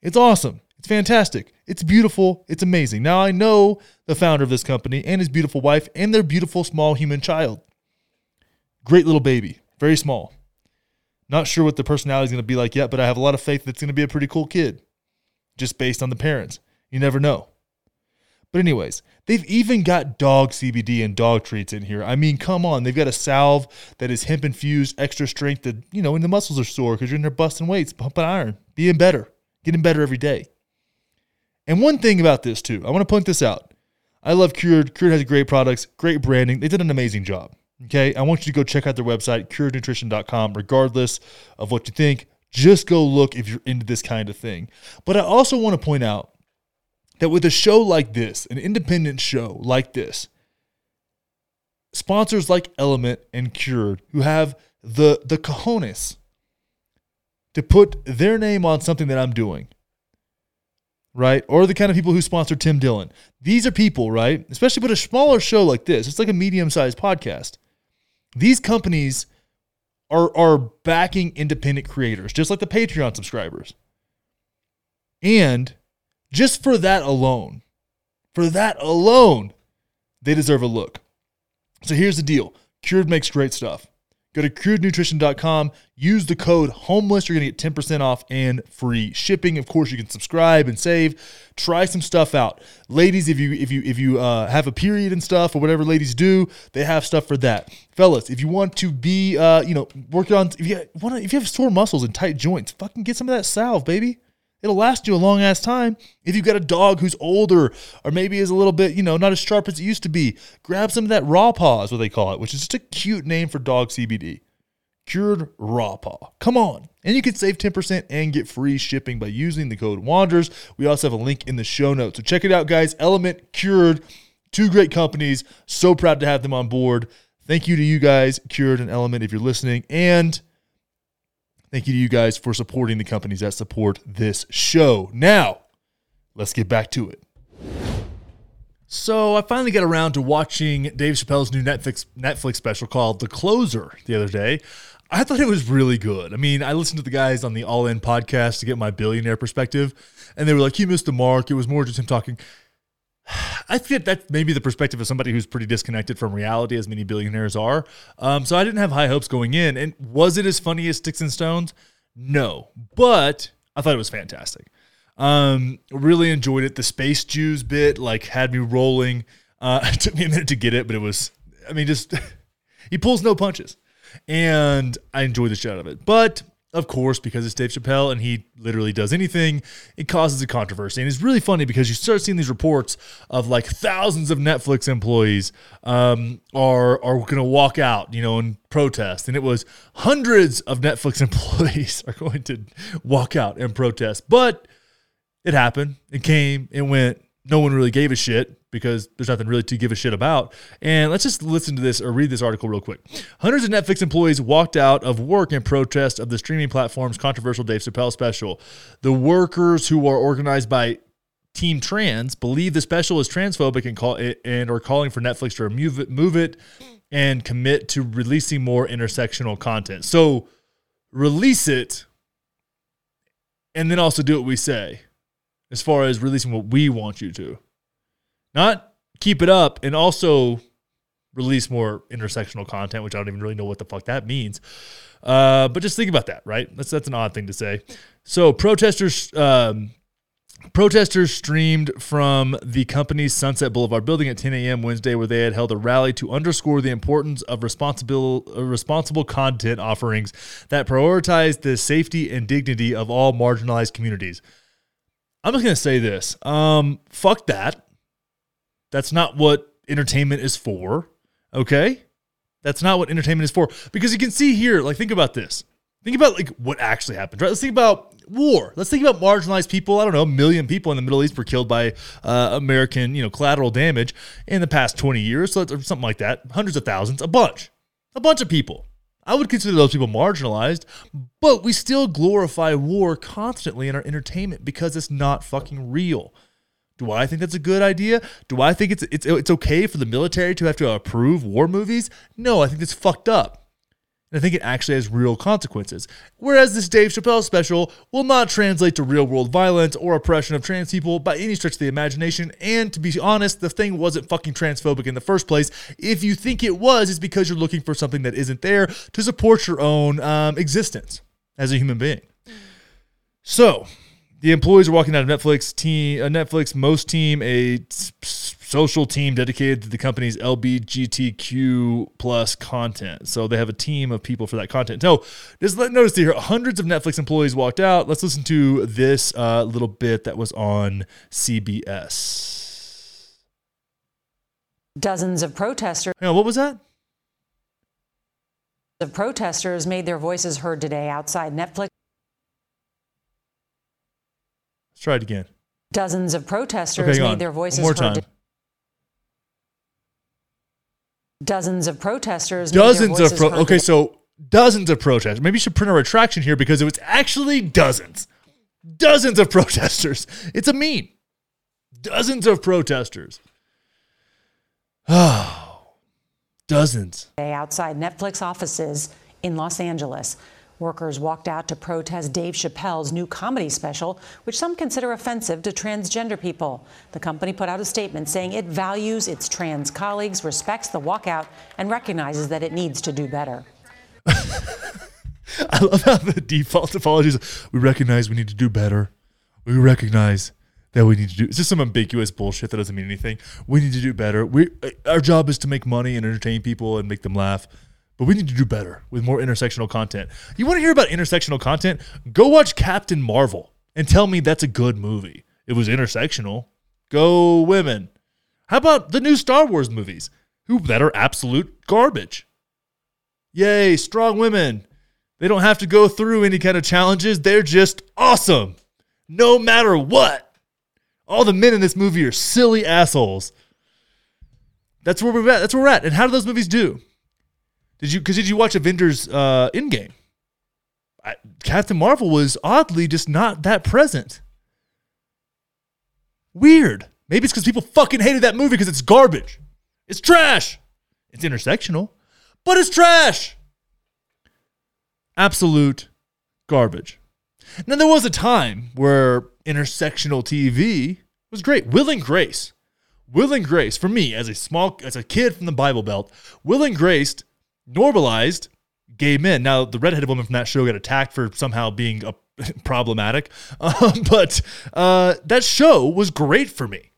It's awesome. It's fantastic. It's beautiful. It's amazing. Now I know the founder of this company and his beautiful wife and their beautiful small human child. Great little baby, very small. Not sure what the personality is going to be like yet, but I have a lot of faith that it's going to be a pretty cool kid just based on the parents. You never know. But, anyways, they've even got dog CBD and dog treats in here. I mean, come on. They've got a salve that is hemp infused, extra strength that, you know, when the muscles are sore because you're in there busting weights, pumping iron, being better, getting better every day. And one thing about this, too, I want to point this out. I love Cured. Cured has great products, great branding. They did an amazing job. Okay. I want you to go check out their website, curednutrition.com, regardless of what you think. Just go look if you're into this kind of thing. But I also want to point out that with a show like this, an independent show like this, sponsors like Element and Cured, who have the the cojones to put their name on something that I'm doing, right? Or the kind of people who sponsor Tim Dillon. These are people, right? Especially with a smaller show like this. It's like a medium-sized podcast. These companies are, are backing independent creators, just like the Patreon subscribers. And just for that alone, for that alone, they deserve a look. So here's the deal Cured makes great stuff. Go to curednutrition.com, use the code HOMELESS. You're going to get 10% off and free shipping. Of course, you can subscribe and save. Try some stuff out. Ladies, if you if you if you uh, have a period and stuff or whatever ladies do, they have stuff for that. Fellas, if you want to be uh, you know, working on if you want if you have sore muscles and tight joints, fucking get some of that salve, baby. It'll last you a long ass time. If you've got a dog who's older or maybe is a little bit, you know, not as sharp as it used to be, grab some of that raw paw, is what they call it, which is just a cute name for dog CBD. Cured Raw Paw. Come on. And you can save 10% and get free shipping by using the code WANDERS. We also have a link in the show notes. So check it out, guys. Element Cured, two great companies. So proud to have them on board. Thank you to you guys, Cured and Element, if you're listening. And Thank you to you guys for supporting the companies that support this show. Now, let's get back to it. So I finally got around to watching Dave Chappelle's new Netflix Netflix special called The Closer the other day. I thought it was really good. I mean, I listened to the guys on the All In podcast to get my billionaire perspective, and they were like, "You missed the mark." It was more just him talking. I think that's maybe the perspective of somebody who's pretty disconnected from reality, as many billionaires are. Um, so I didn't have high hopes going in. And was it as funny as Sticks and Stones? No, but I thought it was fantastic. Um, really enjoyed it. The Space Jews bit like had me rolling. Uh, it took me a minute to get it, but it was. I mean, just he pulls no punches, and I enjoyed the shit out of it. But of course, because it's Dave Chappelle and he literally does anything, it causes a controversy. And it's really funny because you start seeing these reports of like thousands of Netflix employees um, are are going to walk out, you know, and protest. And it was hundreds of Netflix employees are going to walk out and protest. But it happened. It came. It went. No one really gave a shit because there's nothing really to give a shit about. And let's just listen to this or read this article real quick. Hundreds of Netflix employees walked out of work in protest of the streaming platform's controversial Dave Chappelle special. The workers who are organized by Team Trans believe the special is transphobic and call it, and are calling for Netflix to remove it, move it and commit to releasing more intersectional content. So release it and then also do what we say as far as releasing what we want you to. Not keep it up and also release more intersectional content, which I don't even really know what the fuck that means. Uh, but just think about that, right? That's that's an odd thing to say. So protesters um, protesters streamed from the company's Sunset Boulevard building at 10 a.m. Wednesday, where they had held a rally to underscore the importance of responsible responsible content offerings that prioritize the safety and dignity of all marginalized communities. I'm just gonna say this. Um, fuck that. That's not what entertainment is for. Okay? That's not what entertainment is for. Because you can see here, like, think about this. Think about like what actually happened, right? Let's think about war. Let's think about marginalized people. I don't know, a million people in the Middle East were killed by uh, American, you know, collateral damage in the past 20 years, so something like that. Hundreds of thousands, a bunch, a bunch of people. I would consider those people marginalized, but we still glorify war constantly in our entertainment because it's not fucking real. Do I think that's a good idea? Do I think it's it's it's okay for the military to have to approve war movies? No, I think it's fucked up. And I think it actually has real consequences. Whereas this Dave Chappelle special will not translate to real world violence or oppression of trans people by any stretch of the imagination. And to be honest, the thing wasn't fucking transphobic in the first place. If you think it was, it's because you're looking for something that isn't there to support your own um, existence as a human being. So, the employees are walking out of Netflix team, a Netflix most team, a social team dedicated to the company's LGBTQ plus content. So they have a team of people for that content. So just let notice here, hundreds of Netflix employees walked out. Let's listen to this uh, little bit that was on CBS.
Dozens of protesters.
Yeah, what was that?
Of protesters made their voices heard today outside Netflix.
Let's try it again.
Dozens of protesters
Okay,
made their voices heard.
time.
Dozens of protesters.
Dozens of pro- okay, so dozens of protesters. Maybe you should print a retraction here because it was actually dozens, dozens of protesters. It's a meme. Dozens of protesters. Oh, dozens.
Outside Netflix offices in Los Angeles. Workers walked out to protest Dave Chappelle's new comedy special, which some consider offensive to transgender people. The company put out a statement saying it values its trans colleagues, respects the walkout, and recognizes that it needs to do better.
I love how the default apologies. We recognize we need to do better. We recognize that we need to do. It's just some ambiguous bullshit that doesn't mean anything. We need to do better. We our job is to make money and entertain people and make them laugh. But we need to do better with more intersectional content. You want to hear about intersectional content? Go watch Captain Marvel and tell me that's a good movie. It was intersectional. Go women. How about the new Star Wars movies? Who that are absolute garbage. Yay, strong women. They don't have to go through any kind of challenges. They're just awesome. No matter what. All the men in this movie are silly assholes. That's where we're at. That's where we're at. And how do those movies do? Did you because did you watch Avengers uh Endgame? I, Captain Marvel was oddly just not that present. Weird. Maybe it's because people fucking hated that movie because it's garbage. It's trash. It's intersectional, but it's trash. Absolute garbage. Now, there was a time where intersectional TV was great. Will and Grace. Will and Grace, for me, as a small, as a kid from the Bible Belt, Will and Grace normalized gay men. Now, the redheaded woman from that show got attacked for somehow being a, problematic, um, but uh, that show was great for me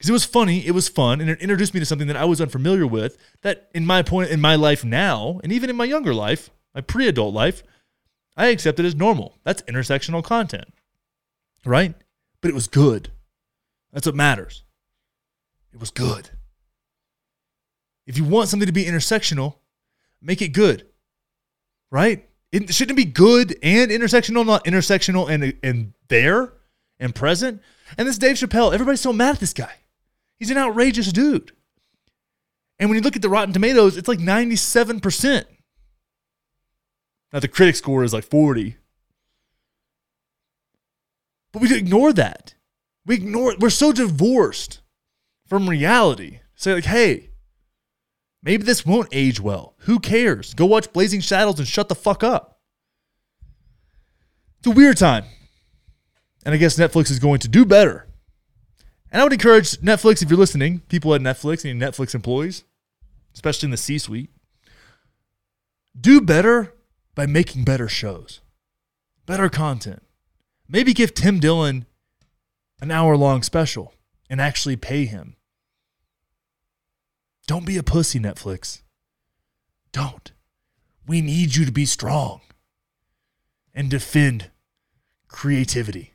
because it was funny, it was fun, and it introduced me to something that I was unfamiliar with. That in my point in my life now, and even in my younger life, my pre-adult life, I accepted as normal. That's intersectional content, right? But it was good. That's what matters. It was good. If you want something to be intersectional, make it good, right? It shouldn't be good and intersectional, not intersectional and and there and present. And this Dave Chappelle, everybody's so mad at this guy. He's an outrageous dude. And when you look at the Rotten Tomatoes, it's like 97%. Now the critic score is like 40. But we ignore that. We ignore it. We're so divorced from reality. Say, like, hey, maybe this won't age well. Who cares? Go watch Blazing Saddles and shut the fuck up. It's a weird time. And I guess Netflix is going to do better. And I would encourage Netflix, if you're listening, people at Netflix and Netflix employees, especially in the C suite, do better by making better shows, better content. Maybe give Tim Dillon an hour long special and actually pay him. Don't be a pussy, Netflix. Don't. We need you to be strong and defend creativity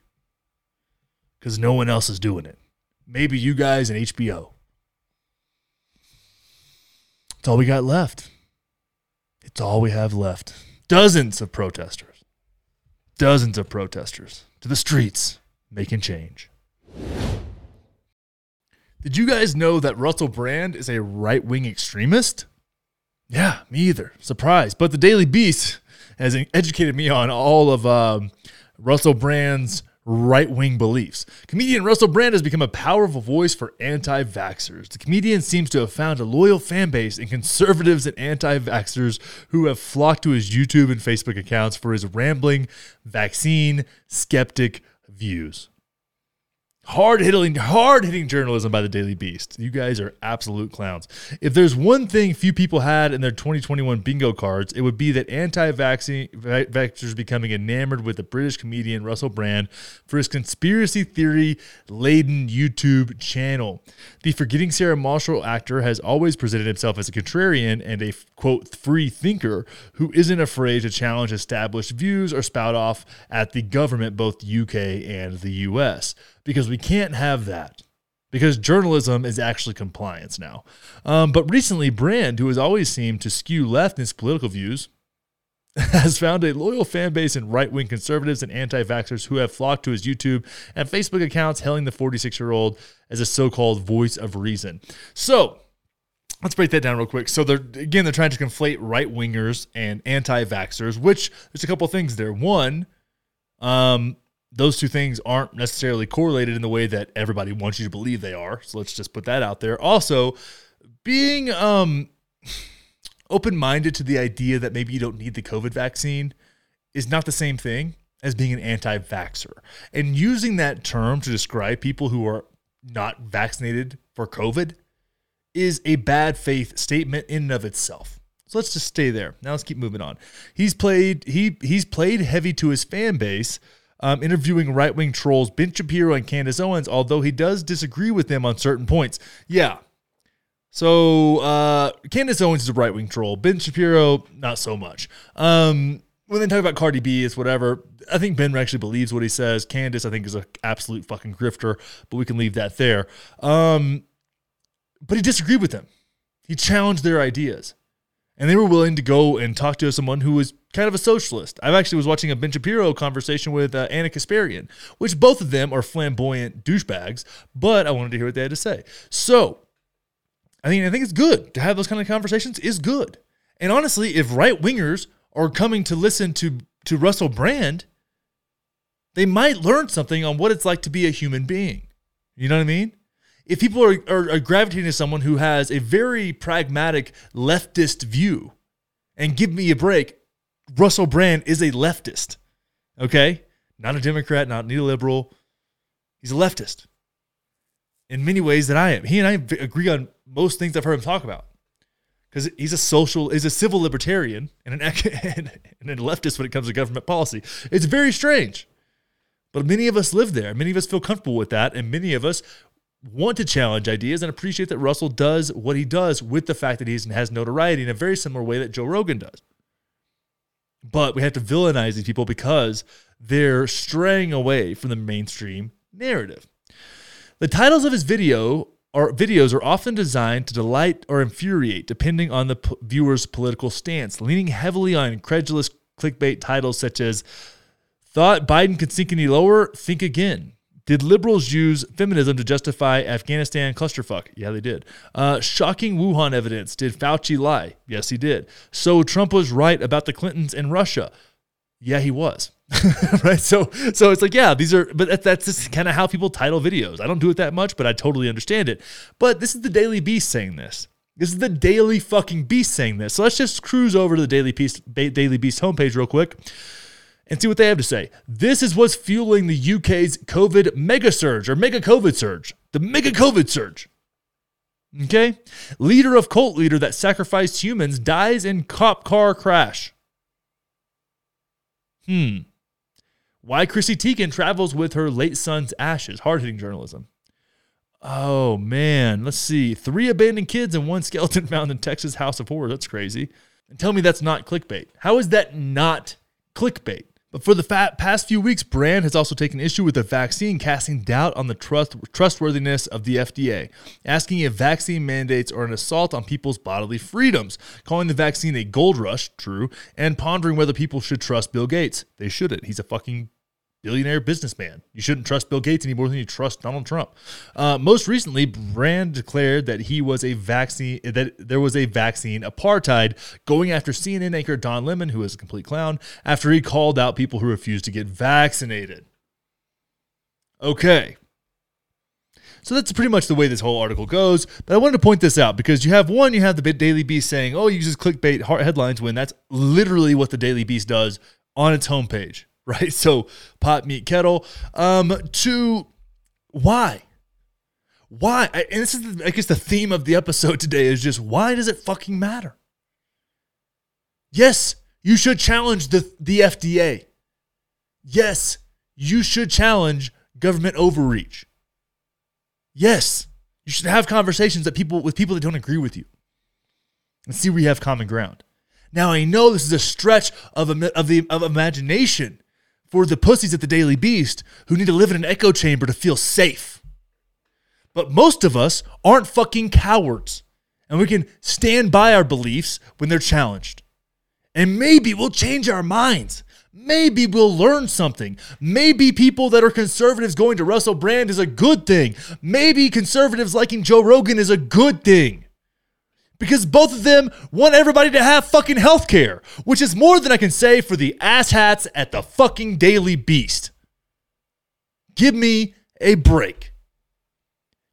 because no one else is doing it. Maybe you guys and HBO. It's all we got left. It's all we have left. Dozens of protesters. Dozens of protesters to the streets making change. Did you guys know that Russell Brand is a right wing extremist? Yeah, me either. Surprise. But the Daily Beast has educated me on all of um, Russell Brand's right wing beliefs. Comedian Russell Brand has become a powerful voice for anti vaxxers. The comedian seems to have found a loyal fan base in conservatives and anti vaxxers who have flocked to his YouTube and Facebook accounts for his rambling, vaccine skeptic views. Hard hitting, hard hitting journalism by the Daily Beast. You guys are absolute clowns. If there's one thing few people had in their 2021 bingo cards, it would be that anti-vaxxers becoming enamored with the British comedian Russell Brand for his conspiracy theory laden YouTube channel. The Forgetting Sarah Marshall actor has always presented himself as a contrarian and a quote free thinker who isn't afraid to challenge established views or spout off at the government, both UK and the US because we can't have that because journalism is actually compliance now. Um, but recently, Brand, who has always seemed to skew left in his political views, has found a loyal fan base in right wing conservatives and anti vaxxers who have flocked to his YouTube and Facebook accounts, hailing the 46 year old as a so called voice of reason. So, Let's break that down real quick. So they're again they're trying to conflate right wingers and anti-vaxxers, which there's a couple things there. One, um, those two things aren't necessarily correlated in the way that everybody wants you to believe they are. So let's just put that out there. Also, being um, open minded to the idea that maybe you don't need the COVID vaccine is not the same thing as being an anti vaxxer. And using that term to describe people who are not vaccinated for COVID is a bad faith statement in and of itself. So let's just stay there. Now let's keep moving on. He's played he he's played heavy to his fan base um, interviewing right wing trolls Ben Shapiro and Candace Owens, although he does disagree with them on certain points. Yeah. So uh, Candace Owens is a right wing troll. Ben Shapiro, not so much. Um, when they talk about Cardi B, it's whatever. I think Ben actually believes what he says. Candace, I think, is an absolute fucking grifter, but we can leave that there. Um, but he disagreed with them. He challenged their ideas and they were willing to go and talk to someone who was kind of a socialist. I've actually was watching a Ben Shapiro conversation with uh, Ana Kasparian, which both of them are flamboyant douchebags, but I wanted to hear what they had to say. So, I mean, I think it's good to have those kind of conversations. Is good, and honestly, if right wingers are coming to listen to to Russell Brand, they might learn something on what it's like to be a human being. You know what I mean? If people are, are, are gravitating to someone who has a very pragmatic leftist view, and give me a break, Russell Brand is a leftist. Okay? Not a Democrat, not neoliberal. He's a leftist in many ways that I am. He and I agree on most things I've heard him talk about because he's a social, he's a civil libertarian and an and a leftist when it comes to government policy. It's very strange, but many of us live there. Many of us feel comfortable with that, and many of us want to challenge ideas and appreciate that Russell does what he does with the fact that he has notoriety in a very similar way that Joe Rogan does. But we have to villainize these people because they're straying away from the mainstream narrative. The titles of his video or videos are often designed to delight or infuriate depending on the p- viewer's political stance, leaning heavily on incredulous clickbait titles such as Thought Biden could sink any lower? Think again. Did liberals use feminism to justify Afghanistan clusterfuck? Yeah, they did. Uh, shocking Wuhan evidence. Did Fauci lie? Yes, he did. So Trump was right about the Clintons and Russia. Yeah, he was. right. So, so it's like, yeah, these are, but that, that's just kind of how people title videos. I don't do it that much, but I totally understand it. But this is the Daily Beast saying this. This is the Daily fucking Beast saying this. So let's just cruise over to the Daily Beast, Daily Beast homepage real quick and see what they have to say. This is what's fueling the UK's COVID mega surge or mega COVID surge. The mega COVID surge. Okay? Leader of cult leader that sacrificed humans dies in cop car crash. Hmm. Why Chrissy Teigen travels with her late son's ashes. Hard hitting journalism. Oh, man. Let's see. Three abandoned kids and one skeleton found in Texas House of Horrors. That's crazy. And tell me that's not clickbait. How is that not clickbait? For the past few weeks, Brand has also taken issue with the vaccine, casting doubt on the trust, trustworthiness of the FDA, asking if vaccine mandates are an assault on people's bodily freedoms, calling the vaccine a gold rush, true, and pondering whether people should trust Bill Gates. They shouldn't. He's a fucking billionaire businessman. You shouldn't trust Bill Gates any more than you trust Donald Trump. Uh, most recently, Brand declared that he was a vaccine that there was a vaccine apartheid, going after CNN anchor Don Lemon, who is a complete clown, after he called out people who refused to get vaccinated. Okay. So that's pretty much the way this whole article goes. But I wanted to point this out because you have one, you have the Daily Beast saying, oh, you just clickbait headlines when that's literally what the Daily Beast does on its homepage. right? So pot, meet, kettle. Um, to why? Why? And this is, I guess, the theme of the episode today is just why does it fucking matter? Yes, you should challenge the, the FDA. Yes, you should challenge government overreach. Yes, you should have conversations that people with people that don't agree with you and see where you have common ground. Now I know this is a stretch of, of the of imagination for the pussies at the Daily Beast who need to live in an echo chamber to feel safe. But most of us aren't fucking cowards, and we can stand by our beliefs when they're challenged. And maybe we'll change our minds. Maybe we'll learn something. Maybe people that are conservatives going to Russell Brand is a good thing. Maybe conservatives liking Joe Rogan is a good thing because both of them want everybody to have fucking health care, which is more than I can say for the asshats at the fucking Daily Beast. Give me a break.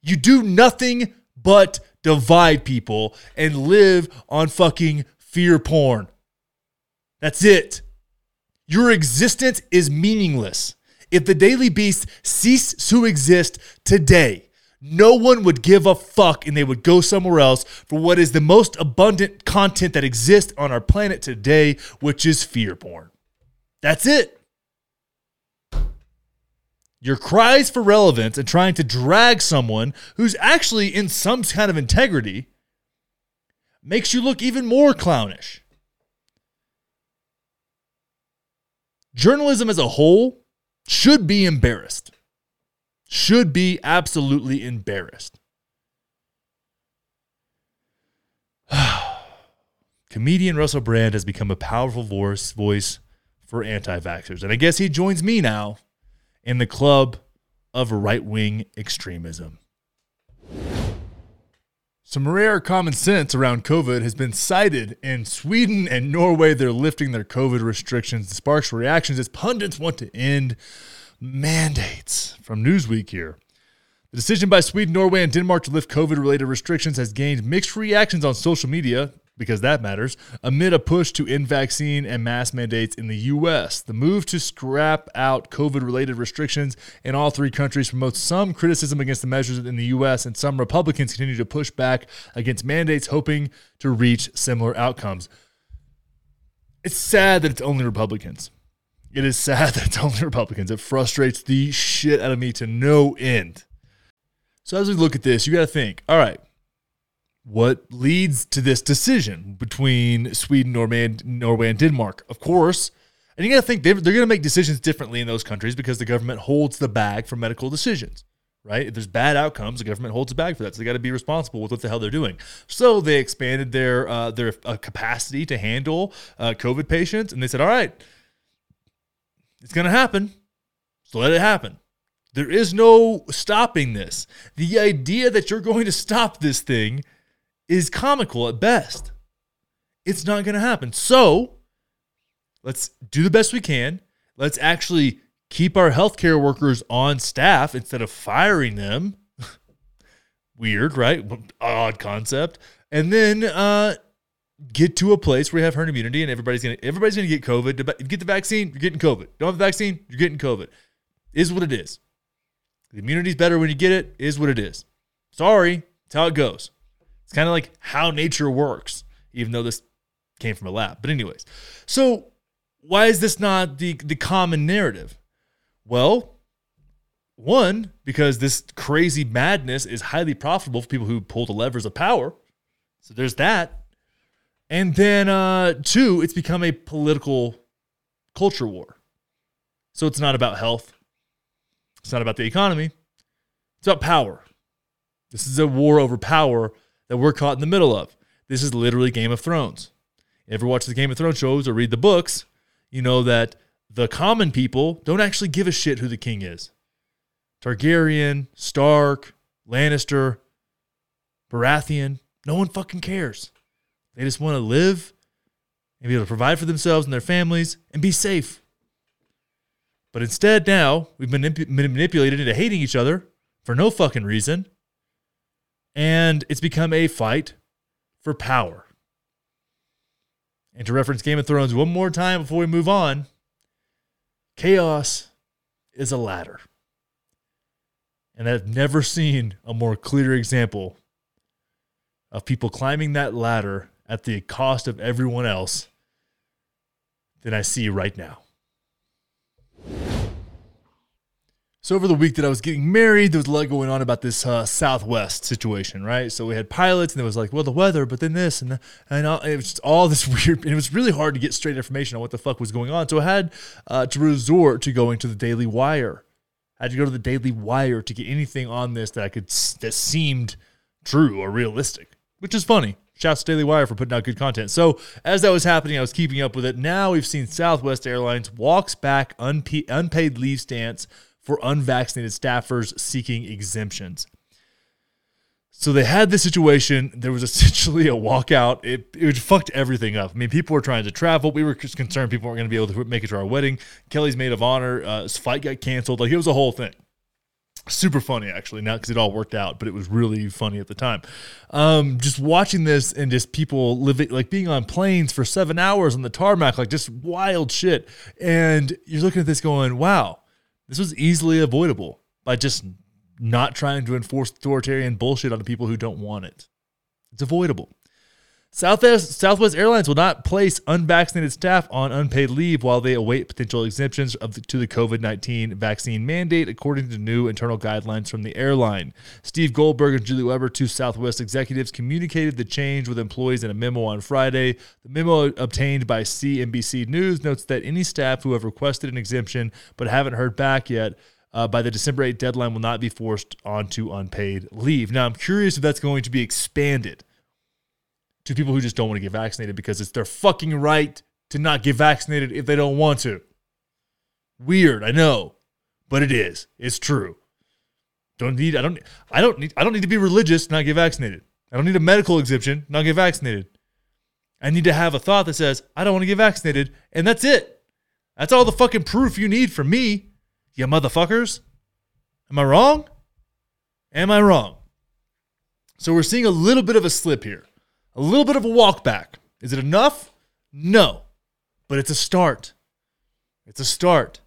You do nothing but divide people and live on fucking fear porn. That's it. Your existence is meaningless. If the Daily Beast ceased to exist today, no one would give a fuck and they would go somewhere else for what is the most abundant content that exists on our planet today, which is fear porn. That's it. Your cries for relevance and trying to drag someone who's actually in some kind of integrity makes you look even more clownish. Journalism as a whole should be embarrassed should be absolutely embarrassed. Comedian Russell Brand has become a powerful voice, voice for anti vaxxers. And I guess he joins me now in the club of right wing extremism. Some rare common sense around COVID has been sighted in Sweden and Norway. They're lifting their COVID restrictions. It sparks reactions as pundits want to end mandates. From Newsweek here. The decision by Sweden, Norway, and Denmark to lift COVID related restrictions has gained mixed reactions on social media, because that matters, amid a push to end vaccine and mask mandates in the U.S. The move to scrap out COVID related restrictions in all three countries promotes some criticism against the measures in the U.S., and some Republicans continue to push back against mandates, hoping to reach similar outcomes. It's sad that it's only Republicans. It is sad that it's only Republicans. It frustrates the shit out of me to no end. So as we look at this, you got to think, all right, what leads to this decision between Sweden, Norway, Norway and Denmark? Of course, and you got to think they're, they're going to make decisions differently in those countries because the government holds the bag for medical decisions, right? If there's bad outcomes, the government holds the bag for that. So they got to be responsible with what the hell they're doing. So they expanded their uh, their uh, capacity to handle uh, COVID patients, and they said, all right, it's going to happen. So let it happen. There is no stopping this. The idea that you're going to stop this thing is comical at best. It's not going to happen. So let's do the best we can. Let's actually keep our healthcare workers on staff instead of firing them. Weird, right? Odd concept. And then uh, get to a place where you have herd immunity and everybody's gonna everybody's gonna get COVID. Get the vaccine, you're getting COVID. Don't have the vaccine, you're getting COVID. Is what it is. The immunity's better when you get it, is what it is. Sorry, it's how it goes. It's kind of like how nature works, even though this came from a lab. But, anyways, so why is this not the, the common narrative? Well, one, because this crazy madness is highly profitable for people who pull the levers of power. So there's that. And then uh, two, it's become a political culture war. So it's not about health. It's not about the economy. It's about power. This is a war over power that we're caught in the middle of. This is literally Game of Thrones. Ever watch the Game of Thrones shows or read the books, you know that the common people don't actually give a shit who the king is. Targaryen, Stark, Lannister, Baratheon, no one fucking cares. They just want to live and be able to provide for themselves and their families and be safe. But instead, now we've been manipulated into hating each other for no fucking reason. And it's become a fight for power. And to reference Game of Thrones one more time before we move on chaos is a ladder. And I've never seen a more clear example of people climbing that ladder at the cost of everyone else than I see right now. So over the week that I was getting married, there was a lot going on about this uh, Southwest situation, right? So we had pilots, and it was like, well, the weather, but then this, and and all, it was just all this weird. And it was really hard to get straight information on what the fuck was going on. So I had uh, to resort to going to the Daily Wire. I had to go to the Daily Wire to get anything on this that I could that seemed true or realistic, which is funny. Shouts to Daily Wire for putting out good content. So as that was happening, I was keeping up with it. Now we've seen Southwest Airlines walks back unpa- unpaid leave stance for unvaccinated staffers seeking exemptions. So they had this situation. There was essentially a walkout. It, it fucked everything up. I mean, people were trying to travel. We were just concerned people weren't going to be able to make it to our wedding. Kelly's maid of honor, uh, his flight got canceled. Like it was a whole thing. Super funny, actually, not because it all worked out, but it was really funny at the time. Um, just watching this and just people living, like being on planes for seven hours on the tarmac, like just wild shit. And you're looking at this going, wow, this was easily avoidable by just not trying to enforce authoritarian bullshit on the people who don't want it. It's avoidable. Southwest, Southwest Airlines will not place unvaccinated staff on unpaid leave while they await potential exemptions the, to the COVID 19 vaccine mandate, according to new internal guidelines from the airline. Steve Goldberg and Julie Weber, two Southwest executives, communicated the change with employees in a memo on Friday. The memo obtained by CNBC News notes that any staff who have requested an exemption but haven't heard back yet uh, by the December 8 deadline will not be forced onto unpaid leave. Now, I'm curious if that's going to be expanded to people who just don't want to get vaccinated because it's their fucking right to not get vaccinated if they don't want to. Weird, I know, but it is. It's true. Don't need I don't I don't need I don't need to be religious to not get vaccinated. I don't need a medical exemption, not get vaccinated. I need to have a thought that says, I don't want to get vaccinated, and that's it. That's all the fucking proof you need from me, you motherfuckers. Am I wrong? Am I wrong? So we're seeing a little bit of a slip here, a little bit of a walk back. Is it enough? No, but it's a start. It's a start.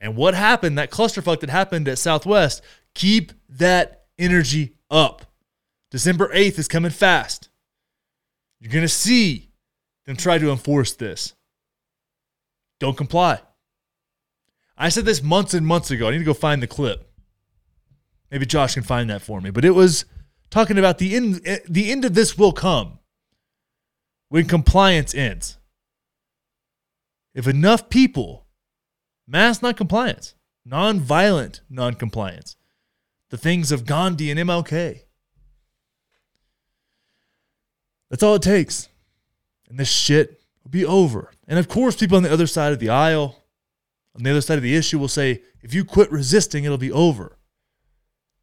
And what happened, that clusterfuck that happened at Southwest, keep that energy up. December 8th is coming fast. You're going to see them try to enforce this. Don't comply. I said this months and months ago. I need to go find the clip. Maybe Josh can find that for me. But it was talking about the end, eh, the end of this will come when compliance ends. If enough people, mass non-compliance, non-violent non-compliance, the things of Gandhi and MLK, that's all it takes. And this shit will be over. And of course, people on the other side of the aisle, on the other side of the issue, will say, if you quit resisting, it'll be over.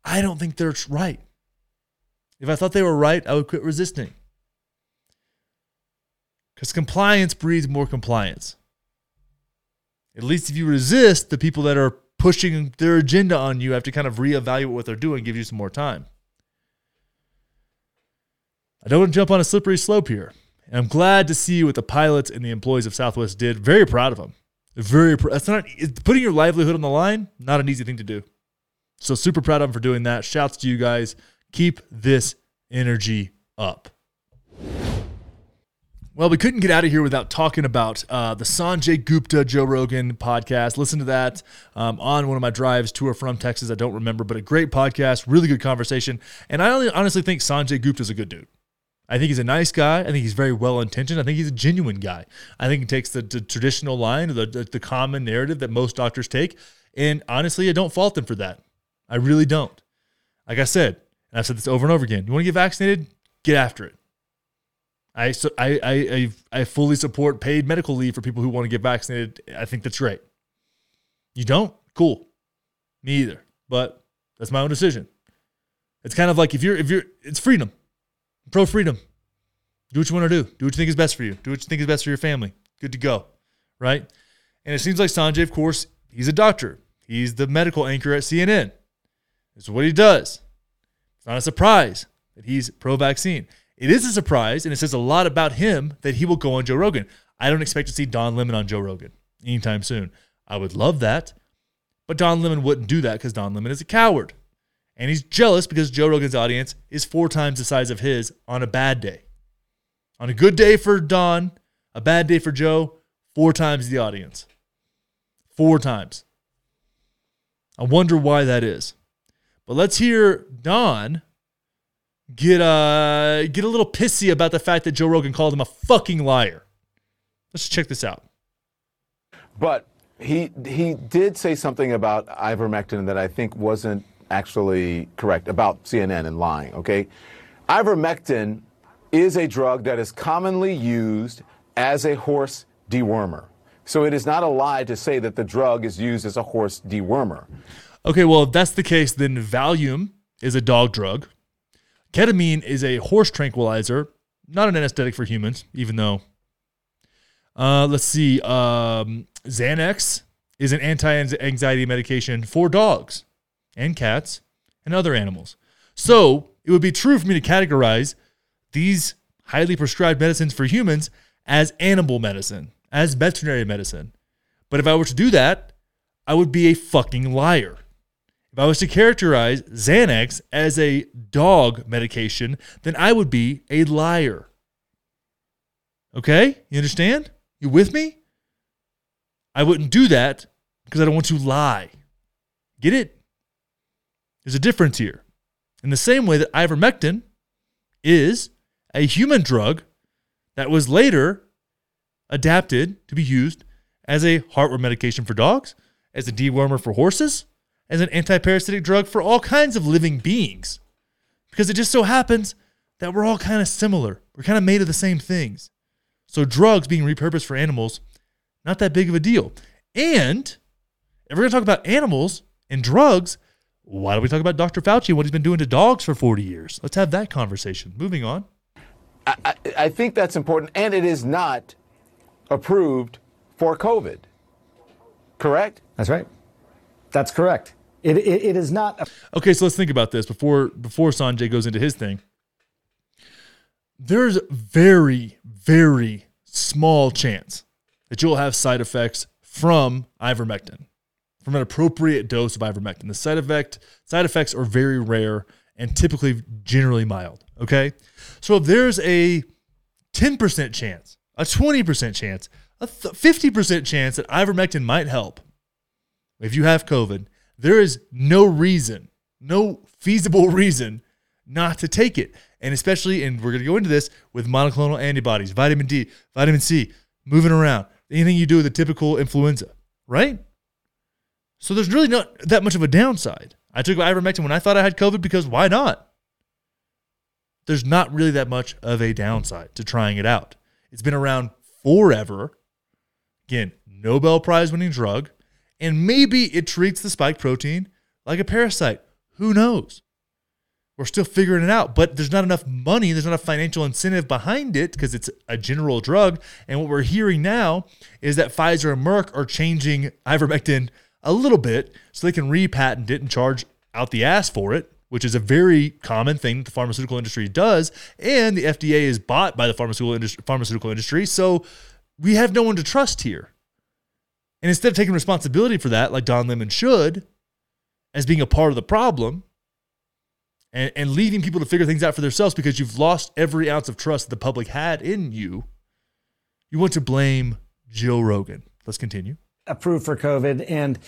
I don't think they're right. If I thought they were right, I would quit resisting. Because compliance breeds more compliance. At least if you resist, the people that are pushing their agenda on you have to kind of reevaluate what they're doing, give you some more time. I don't want to jump on a slippery slope here. And I'm glad to see what the pilots and the employees of Southwest did. Very proud of them. Very. Pr- that's not putting your livelihood on the line. Not an easy thing to do. So super proud of them for doing that. Shouts to you guys. Keep this energy up. Well, we couldn't get out of here without talking about uh, the Sanjay Gupta Joe Rogan podcast. Listen to that um, on one of my drives to or from Texas. I don't remember, but a great podcast, really good conversation. And I honestly think Sanjay Gupta is a good dude. I think he's a nice guy. I think he's very well intentioned. I think he's a genuine guy. I think he takes the, the traditional line, the, the, the common narrative that most doctors take. And honestly, I don't fault him for that. I really don't. Like I said, and I've said this over and over again. You want to get vaccinated? Get after it. I, so I, I, I fully support paid medical leave for people who want to get vaccinated. I think that's great. You don't? Cool. Me either. But that's my own decision. It's kind of like if you're if you're it's freedom. Pro freedom. Do what you want to do. Do what you think is best for you. Do what you think is best for your family. Good to go. Right? And it seems like Sanjay, of course, he's a doctor. He's the medical anchor at CNN. Is what he does. Not a surprise that he's pro vaccine. It is a surprise, and it says a lot about him that he will go on Joe Rogan. I don't expect to see Don Lemon on Joe Rogan anytime soon. I would love that, but Don Lemon wouldn't do that because Don Lemon is a coward. And he's jealous because Joe Rogan's audience is four times the size of his on a bad day. On a good day for Don, a bad day for Joe, four times the audience. Four times. I wonder why that is. But let's hear Don get uh get a little pissy about the fact that Joe Rogan called him a fucking liar. Let's check this out.
But he he did say something about ivermectin that I think wasn't actually correct about CNN and lying, okay? Ivermectin is a drug that is commonly used as a horse dewormer. So it is not a lie to say that the drug is used as a horse dewormer.
Okay, well, if that's the case, then Valium is a dog drug. Ketamine is a horse tranquilizer, not an anesthetic for humans, even though. Uh, let's see. Um, Xanax is an anti anxiety medication for dogs and cats and other animals. So it would be true for me to categorize these highly prescribed medicines for humans as animal medicine, as veterinary medicine. But if I were to do that, I would be a fucking liar. If I was to characterize Xanax as a dog medication, then I would be a liar. Okay? You understand? You with me? I wouldn't do that because I don't want to lie. Get it? There's a difference here. In the same way that ivermectin is a human drug that was later adapted to be used as a heartworm medication for dogs, as a dewormer for horses, as an antiparasitic drug for all kinds of living beings. Because it just so happens that we're all kind of similar. We're kind of made of the same things. So drugs being repurposed for animals, not that big of a deal. And if we're going to talk about animals and drugs, why don't we talk about Dr. Fauci and what he's been doing to dogs for 40 years? Let's have that conversation. Moving on.
I, I, I think that's important, and it is not approved for COVID. Correct?
That's right. That's correct. It, it, it is not. A-
Okay, so let's think about this before before Sanjay goes into his thing. There's very, very small chance that you'll have side effects from ivermectin, from an appropriate dose of ivermectin. The side effect side effects are very rare and typically generally mild. Okay, so if there's a 10% chance, a 20% chance, a th- 50% chance that ivermectin might help if you have COVID, there is no reason, no feasible reason not to take it. And especially, and we're going to go into this with monoclonal antibodies, vitamin D, vitamin C, moving around, anything you do with a typical influenza, right? So there's really not that much of a downside. I took ivermectin when I thought I had COVID because why not? There's not really that much of a downside to trying it out. It's been around forever. Again, Nobel Prize winning drug. And maybe it treats the spike protein like a parasite. Who knows? We're still figuring it out, but there's not enough money, there's not a financial incentive behind it because it's a general drug. And what we're hearing now is that Pfizer and Merck are changing ivermectin a little bit so they can repatent it and charge out the ass for it, which is a very common thing the pharmaceutical industry does. And the FDA is bought by the pharmaceutical industry, pharmaceutical industry. So we have no one to trust here. And instead of taking responsibility for that, like Don Lemon should, as being a part of the problem, and, and leaving people to figure things out for themselves because you've lost every ounce of trust the public had in you, you want to blame Joe Rogan. Let's continue.
Approved for COVID. And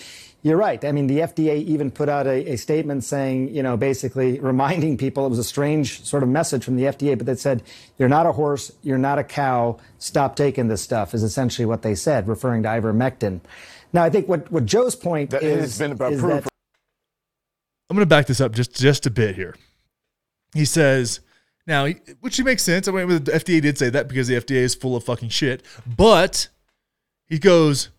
you're right. I mean, the FDA even put out a, a statement saying, you know, basically reminding people it was a strange sort of message from the FDA, but that said, you're not a horse, you're not a cow, stop taking this stuff, is essentially what they said, referring to ivermectin. Now, I think what, what Joe's point
That it
is,
has been
is that
for
I'm going to back this up just just a bit here. He says, now, which makes sense. I mean, the FDA did say that because the FDA is full of fucking shit. But he goes,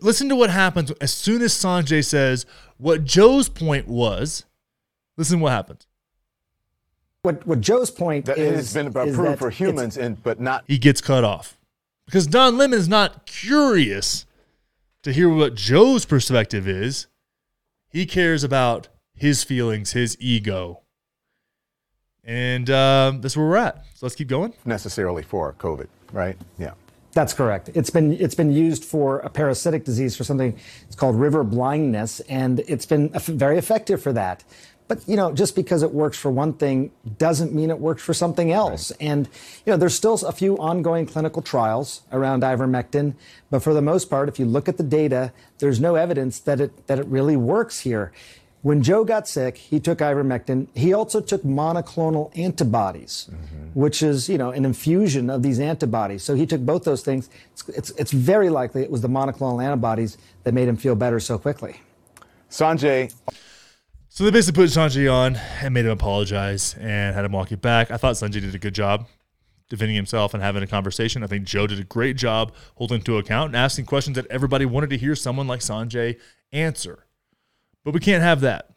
listen to what happens as soon as Sanjay says what Joe's point was. Listen what happens.
what, what Joe's point
that
is,
it has been
is
approved for humans, and but not
He gets cut off because Don Lemon is not curious to hear what Joe's perspective is. He cares about his feelings, his ego. And um, that's where we're at. So let's keep going.
necessarily for COVID, right? Yeah.
That's correct. It's been it's been used for a parasitic disease for something it's called river blindness, and it's been very effective for that. But you know, just because it works for one thing doesn't mean it works for something else. And you know, there's still a few ongoing clinical trials around ivermectin, but for the most part, if you look at the data, there's no evidence that it that it really works here. When Joe got sick, he took ivermectin. He also took monoclonal antibodies, mm-hmm. which is, you know, an infusion of these antibodies. So he took both those things. It's, it's, it's very likely it was the monoclonal antibodies that made him feel better so quickly.
Sanjay,
So they basically put Sanjay on and made him apologize and had him walk it back. I thought Sanjay did a good job defending himself and having a conversation. I think Joe did a great job holding to account and asking questions that everybody wanted to hear someone like Sanjay answer. But we can't have that.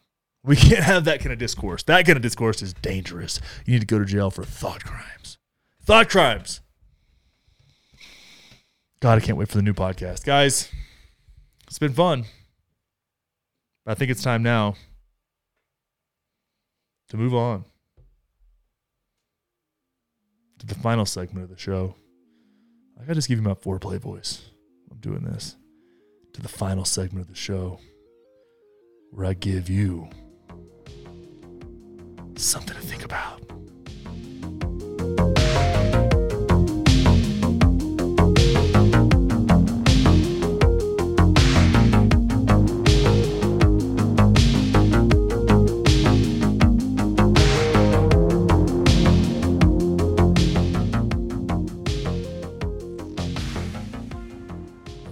We can't have that kind of discourse. That kind of discourse is dangerous. You need to go to jail for thought crimes. Thought crimes. God, I can't wait for the new podcast. Guys, it's been fun. I think it's time now to move on to the final segment of the show. I gotta just give you my foreplay voice. I'm doing this to the final segment of the show where I give you something to think about.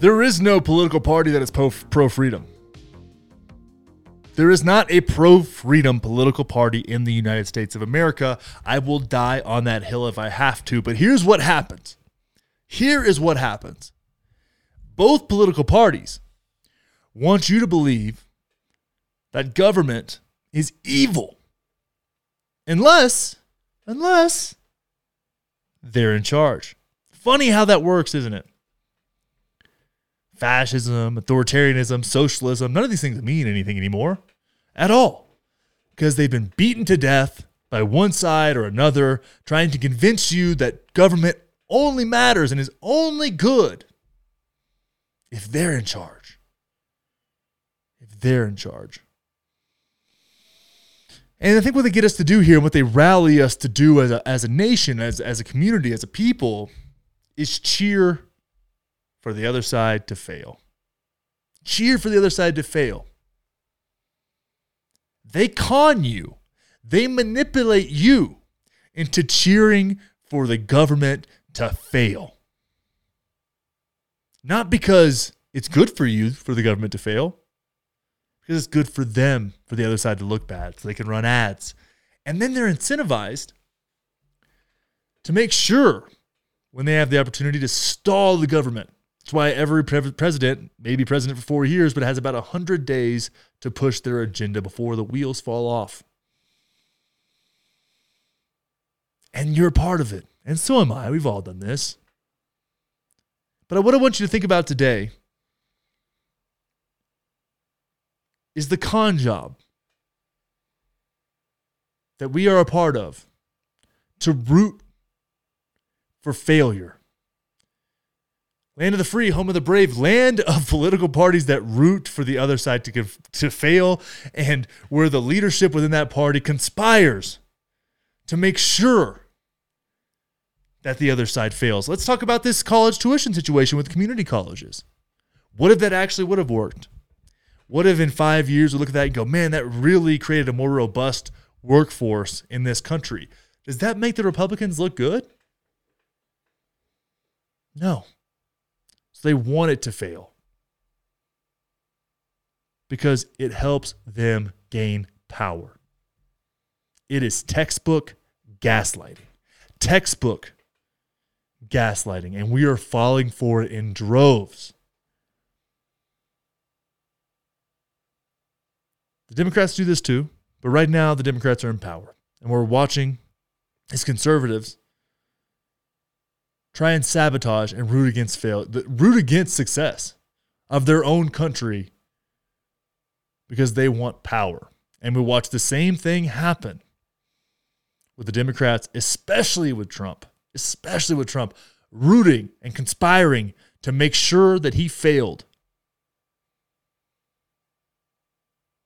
There is no political party that is pro freedom. There is not a pro freedom political party in the United States of America. I will die on that hill if I have to. But here's what happens here is what happens both political parties want you to believe that government is evil. Unless, unless they're in charge. Funny how that works, isn't it? Fascism, authoritarianism, socialism, none of these things mean anything anymore at all because they've been beaten to death by one side or another, trying to convince you that government only matters and is only good if they're in charge. If they're in charge. And I think what they get us to do here, and what they rally us to do as a, as a nation, as, as a community, as a people, is cheer for the other side to fail. Cheer for the other side to fail. They con you, they manipulate you into cheering for the government to fail. Not because it's good for you for the government to fail, because it's good for them for the other side to look bad so they can run ads. And then they're incentivized to make sure when they have the opportunity to stall the government. That's why every pre- president may be president for four years, but has about 100 days to push their agenda before the wheels fall off. And you're a part of it. And so am I. We've all done this. But what I want you to think about today is the con job that we are a part of to root for failure. Land of the free, home of the brave, land of political parties that root for the other side to, to fail, and where the leadership within that party conspires to make sure that the other side fails. Let's talk about this college tuition situation with community colleges. What if that actually would have worked? What if in five years we look at that and go, man, that really created a more robust workforce in this country? Does that make the Republicans look good? No. They want it to fail because it helps them gain power. It is textbook gaslighting. Textbook gaslighting, and we are falling for it in droves. The Democrats do this too, but right now the Democrats are in power, and we're watching as conservatives try and sabotage and root against fail, root against success of their own country because they want power. And we watch the same thing happen with the Democrats, especially with Trump especially with Trump, rooting and conspiring to make sure that he failed.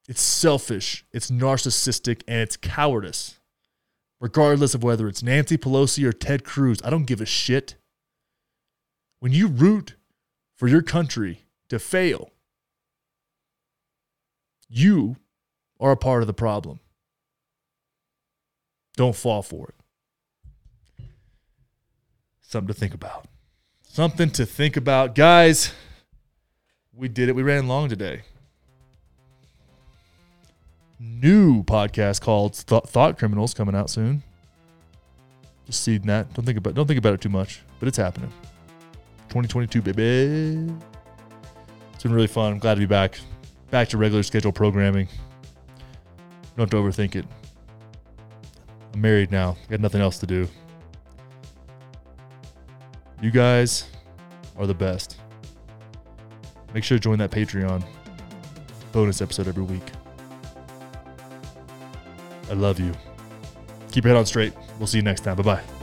It's selfish, it's narcissistic, and it's cowardice. Regardless of whether it's Nancy Pelosi or Ted Cruz, I don't give a shit. When you root for your country to fail, you are a part of the problem. Don't fall for it. Something to think about. Something to think about. Guys, we did it. We ran long today. New podcast called Th- Thought Criminals coming out soon. Just seeing that. Don't think about don't think about it too much, but it's happening. 2022, baby. It's been really fun. I'm glad to be back. Back to regular schedule programming. Don't overthink it. I'm married now. Got nothing else to do. You guys are the best. Make sure to join that Patreon. Bonus episode every week. I love you. Keep your head on straight. We'll see you next time. Bye bye.